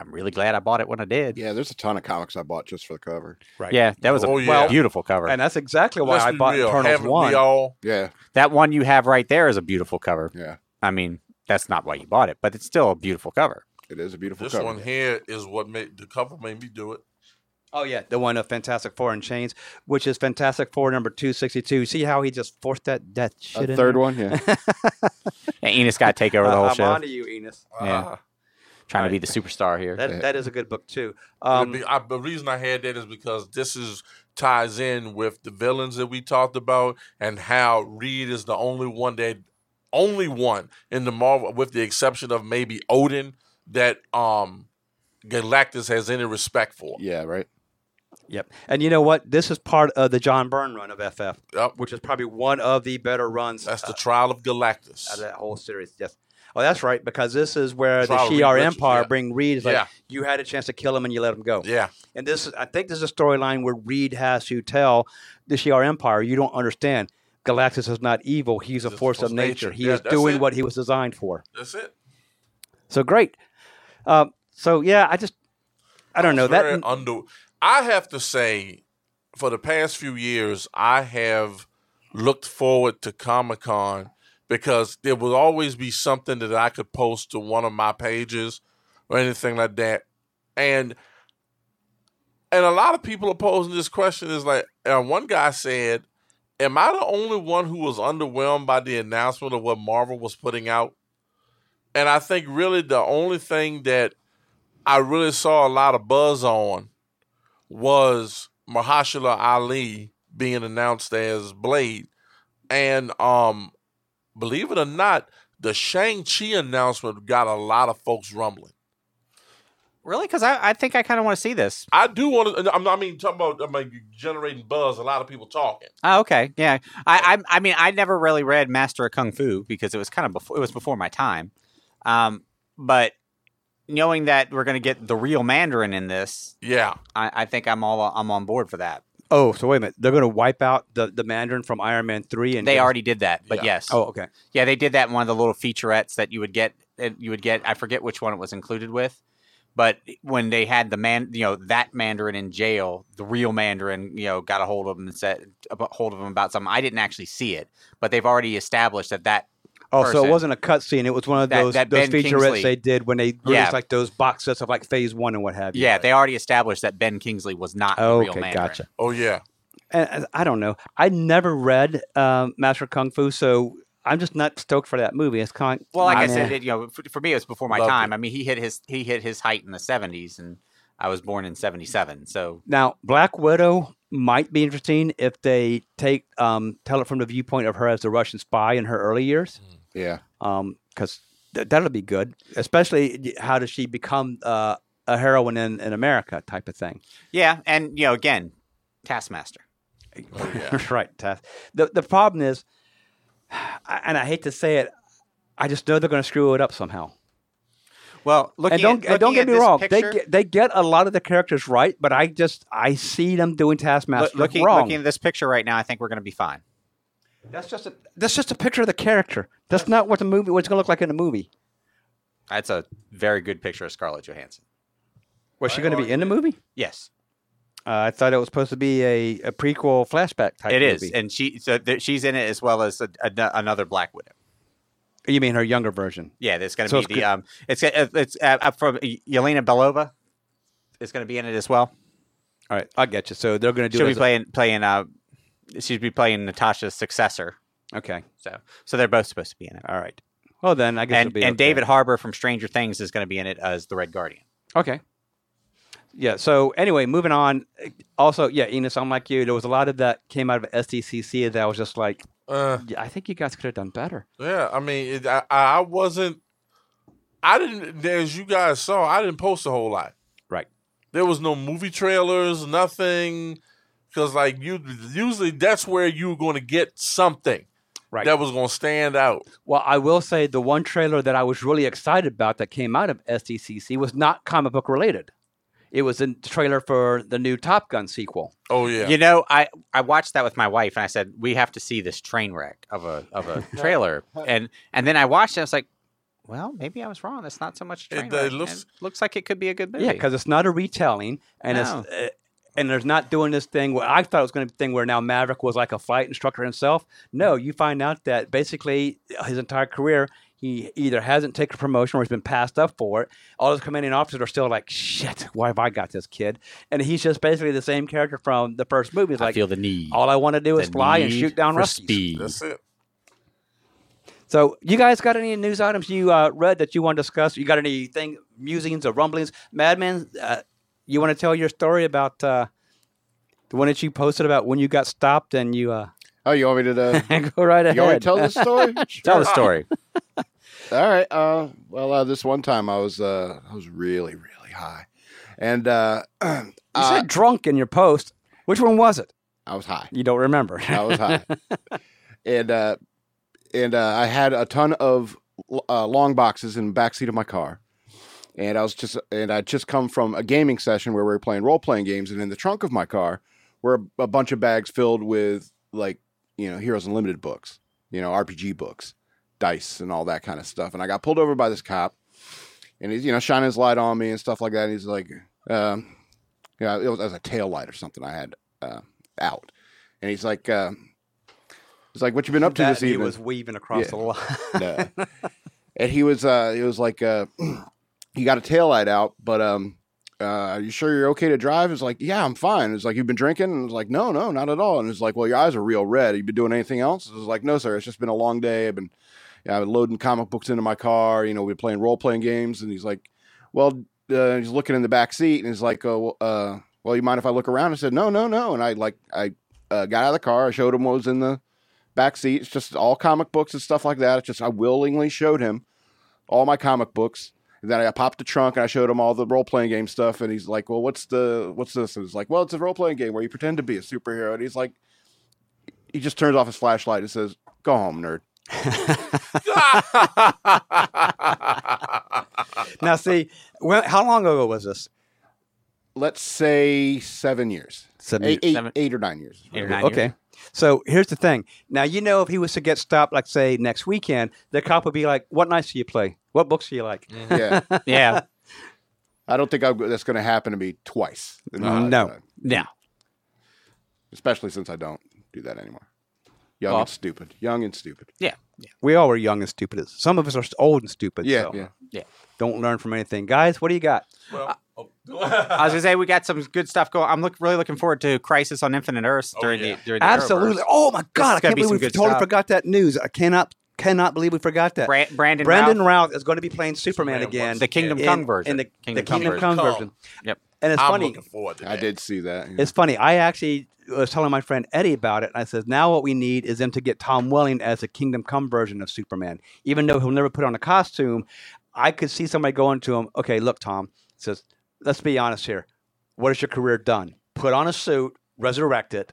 I'm really glad I bought it when I did. Yeah, there's a ton of comics I bought just for the cover. Right. Yeah, that was a Oh, yeah. beautiful cover. And that's exactly why Let's I bought real. Eternals Haven't one. we all? Yeah, that one you have right there is a beautiful cover. yeah. I mean, that's not why you bought it, but it's still a beautiful cover. It is a beautiful cover. This cover. one here is what made the cover made me do it. Oh yeah, the one of Fantastic Four in Chains, which is Fantastic Four number two sixty two. See how he just forced that that shit A in third there? one, yeah. And Enos got to take over the whole Uh, I'm show, on to you, Enos. Yeah. Trying to be the superstar here. That that is a good book too. Um, be- I, the reason I had that is because this is ties in with the villains that we talked about and how Reed is the only one that only one in the Marvel, with the exception of maybe Odin, that um Galactus has any respect for. yeah, right. yep. And you know what? This is part of the John Byrne run of FF, Yep. which is probably one of the better runs That's the uh, trial of Galactus. out of that whole series. Yes. Oh, that's right. Because this is where Trial the Shi'ar Empire yeah. bring Reed. It's like Yeah. you had a chance to kill him and you let him go. yeah. And this, is, I think, this is a storyline where Reed has to tell the Shi'ar Empire, you don't understand. Galactus is not evil. He's a force of force of nature. nature. He Yeah, is doing it. what he was designed for. That's it. So great. Um, so yeah, I just, I don't know was very that. under. I have to say, for the past few years, I have looked forward to Comic Con because there will always be something that I could post to one of my pages or anything like that, and and a lot of people are posing this question is like, uh, one guy said, "Am I the only one who was underwhelmed by the announcement of what Marvel was putting out?" And I think really the only thing that I really saw a lot of buzz on was Mahershala Ali being announced as Blade, and um, believe it or not, the Shang Chi announcement got a lot of folks rumbling. Really? Because I, I think I kind of want to see this. I do want to. I'm not, I mean talking about I mean, generating buzz. A lot of people talking. Oh, okay. Yeah. I, I I mean, I never really read Master of Kung Fu because it was kind of before it was before my time. Um, but knowing that we're going to get the real Mandarin in this, Yeah, I, I think I'm all I'm on board for that. Oh, so wait a minute. They're going to wipe out the, the Mandarin from Iron Man 3 and They give already did that, but Yeah. yes, Oh, okay. yeah, they did that in one of the little featurettes that you would get. You would get. I forget which one it was included with, but when they had the man, you know, that Mandarin in jail, the real Mandarin, you know, got a hold of him and said a hold of him about something. I didn't actually see it, but they've already established that that Oh, so it wasn't a cutscene. It was one of That- those that those Ben featurettes Kingsley- they did when they released Yeah. like those box sets of like Phase One and what have you. Yeah, they already established that Ben Kingsley was not the real okay, Mandarin. gotcha. oh yeah. And, and I don't know. I never read um, Master Kung Fu, so I'm just not stoked for that movie. It's kind. Well, like I meh. said, it, you know, for, for me, it was before my time. it. I mean, he hit his he hit his height in the '70s, and I was born in '77. So Now, Black Widow might be interesting if they take um, tell it from the viewpoint of her as the Russian spy in her early years, Yeah. because th- that'll be good. Especially how does she become uh, a heroine in, in America type of thing. yeah, and you know, again, Taskmaster. Oh, yeah. right. Tess. The the problem is, and I hate to say it, I just know they're going to screw it up somehow. Well, look and don't at, and don't get me wrong, picture, they get they get a lot of the characters right, but I just I see them doing loo- Taskmaster looking wrong. looking at this picture right now, I think we're going to be fine. That's just a that's just a picture of the character. That's not what the movie what's going to look like in the movie. That's a very good picture of Scarlett Johansson. Was she I going to be in the movie? Yes, Uh, I thought it was supposed to be a, a prequel flashback type. it is, movie. and she so th- she's in it as well as a, a- another Black Widow. You mean her younger version? Yeah, there's going to So be it's the good- um, it's uh, it's uh, uh, from Yelena Belova is going to be in it as well. All right, I get you. So they're going to do She'll it be as a- playing playing uh, she's be playing Natasha's successor. Okay. So so they're both supposed to be in it. All right. Well, then I guess And be and okay. David Harbour from Stranger Things is going to be in it as the Red Guardian. Okay. Yeah. So anyway, moving on. Also, yeah, Enos, I'm like you. There was a lot of that came out of SDCC that I was just like, Uh, yeah, I think you guys could have done better. yeah, I mean, it, I, I wasn't. I didn't. As you guys saw, I didn't post a whole lot. Right. There was no movie trailers, nothing. Because like you, usually that's where you're going to get something Right. that was going to stand out. Well, I will say the one trailer that I was really excited about that came out of SDCC was not comic book related. It was a trailer for the new Top Gun sequel. Oh yeah, You know, I I watched that with my wife, and I said we have to see this train wreck of a of a trailer, and and then I watched it. I was like, well, maybe I was wrong. It's not so much a It- train uh, wreck. looks- It looks like it could be a good movie. Yeah, because it's not a retelling, and No. it's uh, and there's not doing this thing where I thought it was going to be a thing where now Maverick was like a flight instructor himself. No, you find out that basically his entire career he either hasn't taken promotion or he's been passed up for it. All his commanding officers are still like, "Shit, why have I got this kid?" And he's just basically the same character from the first movie. He's I feel the need. all I want to do is The fly and shoot down for Ruskies. speed. that's it. So, you guys got any news items you uh, read that you want to discuss? You got anything, musings or rumblings? Madman, uh, you want to tell your story about uh, the one that you posted about when you got stopped and you uh, Oh, you want me to? Uh, go right ahead. you want me to tell the story? Tell the story. All right. Uh, well, uh, this one time I was uh, I was really really high, and uh, you uh, said drunk in your post. Which one was it? I was high. You don't remember. I was high, and uh, and uh, I had a ton of uh, long boxes in the backseat of my car, and I was just and I'd just come from a gaming session where we were playing role playing games, and in the trunk of my car were a, a bunch of bags filled with like you know Heroes Unlimited books, you know RPG books, dice, and all that kind of stuff. And I got pulled over by this cop, and he's you know shining his light on me and stuff like that. And he's like, um, yeah, it was, it was a tail light or something I had uh, out, and he's like. Uh, He's like, "What you been up to That this he evening?" was weaving across Yeah. the line. No. and he was uh it was like uh he got a tail light out but um uh are you sure you're okay to drive? It's like yeah i'm fine. It's like you've been drinking? And it's like no no not at all. And it's like well your eyes are real red. You been doing anything else? It's like no sir. It's just been a long day. I've been yeah, I've been loading comic books into my car. You know we're playing role-playing games. And he's like well uh, he's looking in the back seat. And he's like oh, uh well you mind if i look around? I said no no no. And i like i uh, got out of the car. I showed him what was in the back seat. It's just all comic books and stuff like that. It's just I willingly showed him all my comic books. And then I popped the trunk and I showed him all the role playing game stuff. And he's like, "Well, what's the what's this?" And it's like, "Well, it's a role playing game where you pretend to be a superhero." And he's like, he just turns off his flashlight and says, "Go home, nerd." now, see, how long ago was this? Let's say seven years, Seven eight, eight, Seven- eight or nine years. Eight or nine Okay. years. So here's the thing. Now you know if he was to get stopped, like say next weekend, the cop would be like, "What nights do you play? What books do you like?" Yeah, Yeah. I don't think I, that's going to happen to me twice. in my Uh, no. lifetime. Yeah. especially since I don't do that anymore. Young Well- and stupid. Young and stupid. Yeah. Yeah. We all were young and stupid. Some of us are old and stupid. Yeah, so yeah. Don't learn from anything, guys. What do you got? well, oh, I was gonna say we got some good stuff going. I'm look, really looking forward to Crisis on Infinite Earths Oh, during yeah. the during the Absolutely. Arrowverse. Oh my God! I gonna can't be believe some we totally stuff. forgot that news. I cannot cannot believe we forgot that. Bra- Brandon Brandon Routh, Routh is going to be playing Superman Superman again. the Kingdom in- Come version. in the Kingdom the Come Kingdom version. Come Come. version. Yep. And it's I'm funny. looking forward to that. I did see that. yeah. It's funny. I actually was telling my friend Eddie about it. And I said, now what we need is them to get Tom Welling as a Kingdom Come version of Superman. Even though he'll never put on a costume, I could see somebody going to him, okay, look, Tom, says, let's be honest here. What has your career done? Put on a suit, resurrect it.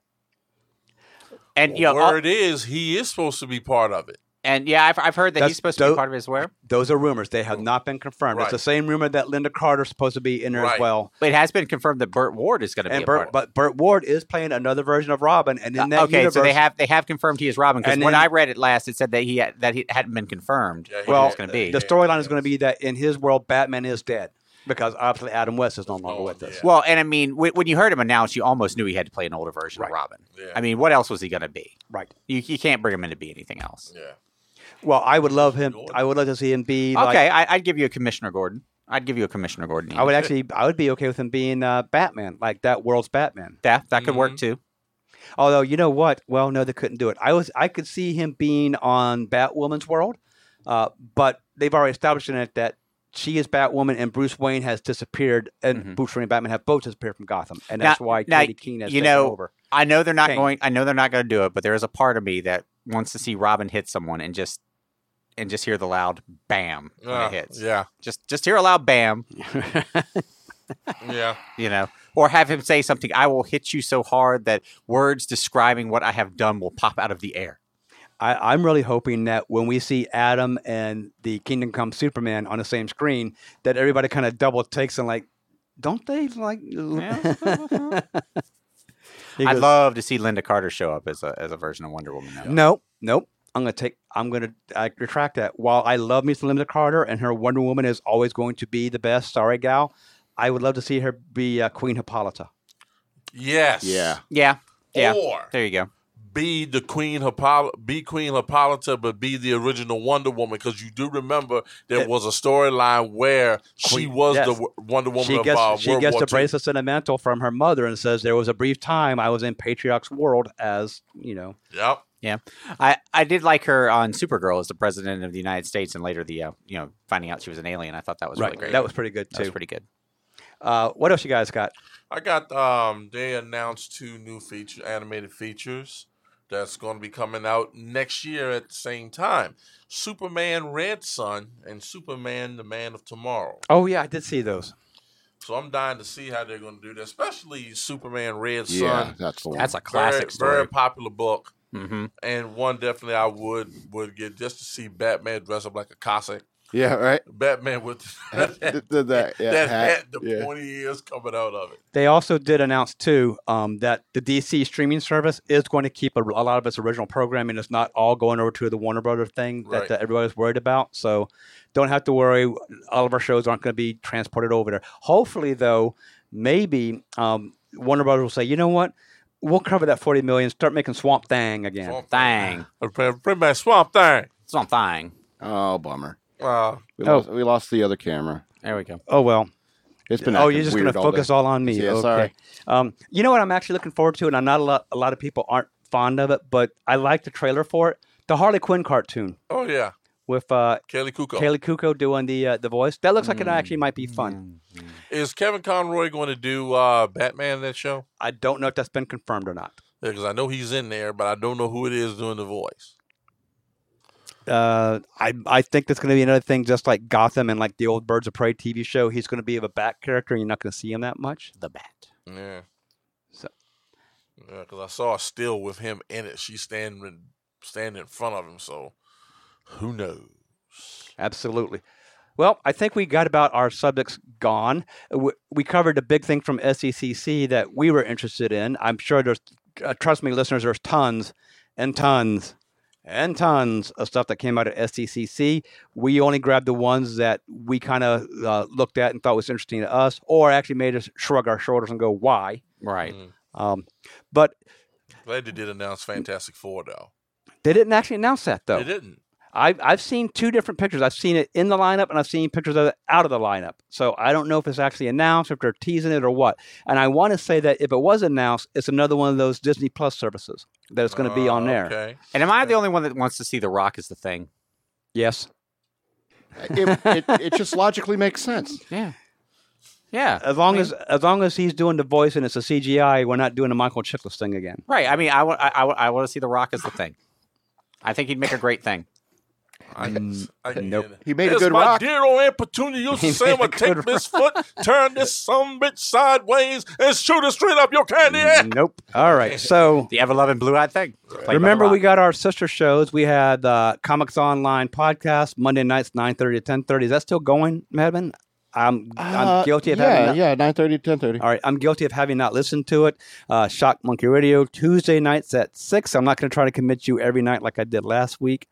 And Well, you know, all- word is he is supposed to be part of it. and yeah, I've, I've heard that That's he's supposed to be part of it as well. Those are rumors. They have not been confirmed. It's the same rumor that Lynda Carter is supposed to be in there as well. But it has been confirmed that Burt Ward is going to be And a part. Of it. but Burt Ward is playing another version of Robin, and in that Uh, okay, universe, so they have they have confirmed he is Robin because when then- I read it last, it said that he had, that he hadn't been confirmed. Yeah, he well, he was going to be. the storyline is going to be that in his world, Batman is dead because obviously Adam West is no longer Oh, with us. yeah. well, and I mean, when, when you heard him announce, you almost knew he had to play an older version Right. of Robin. Yeah. I mean, what else was he going to be? Right. You, you can't bring him in to be anything else. Yeah. Well, I would love him. Gordon. I would love to see him be. Like, Okay, I, I'd give you a Commissioner Gordon. I'd give you a Commissioner Gordon. I would actually. I would be okay with him being uh, Batman, like that world's Batman. that that could work Mhm. too. Although you know what? Well, no, they couldn't do it. I was I could see him being on Batwoman's world, uh, but they've already established in it that she is Batwoman and Bruce Wayne has disappeared, and Mhm. Bruce Wayne and Batman have both disappeared from Gotham, and Now- that's why now, Katie Keene has you know, over. I know they're not Kane. going. I know they're not going to do it, but there is a part of me that wants to see Robin hit someone and just and just hear the loud bam when Uh, it hits. yeah, Just just hear a loud bam, yeah. you know, or have him say something. I will hit you so hard that words describing what I have done will pop out of the air. I, I'm really hoping that when we see Adam and the Kingdom Come Superman on the same screen, that everybody kind of double takes and like, don't they like? He I'd love to see Lynda Carter show up as a as a version of Wonder Woman. Now. Nope, nope. I'm gonna take. I'm gonna. I retract that. While I love Miss Lynda Carter and her Wonder Woman is always going to be the best. Sorry, gal. I would love to see her be uh, Queen Hippolyta. Yes. Yeah. Yeah, yeah. Or There you go. Be the Queen Hippolyta, be Queen Hippolyta, but be the original Wonder Woman because you do remember there It- was a storyline where she was yes. the Wonder Woman She of gets uh, she gets the bracelet sentimental from her mother and says there was a brief time I was in Patriarch's world as you know. Yep. I, I did like her on Supergirl as the president of the United States, and later the uh, you know finding out she was an alien. I thought that was really great. That was pretty good That was too. pretty good. Uh, what else you guys got? I got um they announced two new feature animated features that's going to be coming out next year at the same time. Superman Red Sun and Superman the Man of Tomorrow. Oh yeah, I did see those. So I'm dying to see how they're going to do that, especially Superman Red Yeah, Sun. that's the one. That's a Very, classic story. very popular book. hmm and one definitely I would would get just to see Batman dress up like a Cossack. Yeah, right. Batman with That, that, that, that, yeah, hat, hat, the yeah. pointy ears coming out of it. They also did announce too um, that the DC streaming service is going to keep a, a lot of its original programming. It's not all going over to the Warner Brothers thing Right. that uh, everybody's worried about. So don't have to worry. All of our shows aren't going to be transported over there. Hopefully, though, maybe um, Warner Brothers will say, you know what? We'll cover that forty million. Start making Swamp Thing again. Swamp Thing. Thing. Bring back Swamp Thing. Something. Oh, bummer. Uh, We, Oh. lost, we lost the other camera. There we go. Oh well. It's been. Oh, you're just going to focus day. all on me. Yeah, okay. sorry. Um, you know what I'm actually looking forward to, and I'm not a lot. A lot of people aren't fond of it, but I like the trailer for it. The Harley Quinn cartoon oh yeah, with uh, Kelly Cuoco. Kaley Cuoco doing the uh, the voice. That looks like it Mm. actually might be fun. Is Kevin Conroy going to do uh, Batman in that show? I don't know if that's been confirmed or not. Because I know he's in there, but I don't know who it is doing the voice. Uh, I I think that's going to be another thing, just like Gotham and like the old Birds of Prey TV show. He's going to be of a bat character, and you're not going to see him that much. The bat. Yeah. So- Yeah, because I saw a still with him in it. She's standing standing in front of him, so who knows? Absolutely. Well, I think we got about our subjects gone. We, we covered a big thing from SDCC that we were interested in. I'm sure there's, uh, trust me, listeners, there's tons and tons and tons of stuff that came out of SDCC. We only grabbed the ones that we kind of uh, looked at and thought was interesting to us, or actually made us shrug our shoulders and go, "Why?" Right. Mm. Um, but Glad they did announce Fantastic Four, though. they didn't actually announce that, though. They didn't. I've I've seen two different pictures. I've seen it in the lineup and I've seen pictures of it out of the lineup. So I don't know if it's actually announced, if they're teasing it or what. And I want to say that if it was announced, it's another one of those Disney Plus services that it's going to be on Uh, there. Okay. And am I the only one that wants to see The Rock as the thing? Yes, It, it, it just logically makes sense. Yeah. Yeah. as long I mean- as as long as he's doing the voice and it's a CGI, we're not doing the Michael Chiklis thing again. Right. I mean, I want. I, I, want- I want to see The Rock as the thing. I think he'd make a great thing. I, Mm, I nope. He made a As good my rock. dear old Aunt Petunia used He to say, made I'm gonna take good this foot, turn this some bitch sideways, and shoot it straight up your candy ass. Nope. All right. So The ever loving blue eyed thing. Played Remember, we got our sister shows. We had uh, Comics Online podcast Monday nights, nine thirty to ten thirty. Is that still going, Madman? I'm I'm Uh, guilty of yeah, having. Not, yeah, nine thirty to ten thirty. All right, I'm guilty of having not listened to it. Uh, Shock Monkey Radio Tuesday nights at six. I'm not going to try to commit you every night like I did last week.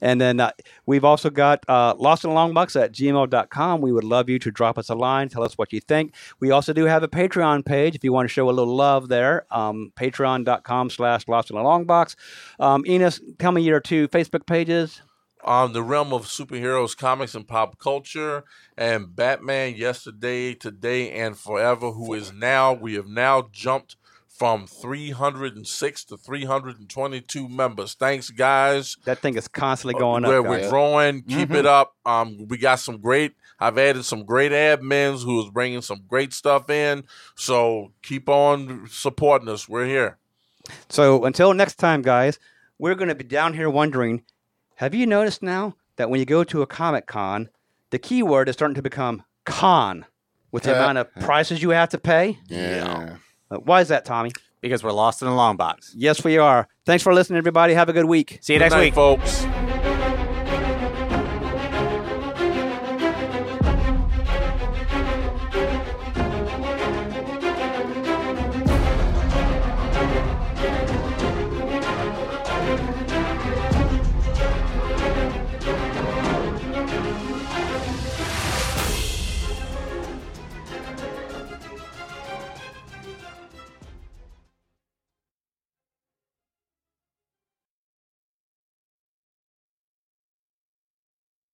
And then uh, we've also got uh, Lost in Long Box at gmail.com. We would love you to drop us a line, tell us what you think. We also do have a Patreon page if you want to show a little love there. Um, Patreon.com slash Lost in the Long Box. Um, Enos, tell me your two Facebook pages. on the realm of superheroes, comics, and pop culture, and Batman yesterday, today, and forever, who is now, we have now jumped from 306 to 322 members. Thanks, guys. That thing is constantly going we're, up. we're guys. growing. Keep it up. Um, we got some great. I've added some great admins who's bringing some great stuff in. So keep on supporting us. We're here. So until next time, guys, we're going to be down here wondering have you noticed now that when you go to a Comic Con, the keyword is starting to become con with the Yeah. amount of prices you have to pay? Yeah. Uh, why is that, Tommy? Because we're lost in the long box. Yes, we are. Thanks for listening, everybody. Have a good week. See you Good next night, week. folks.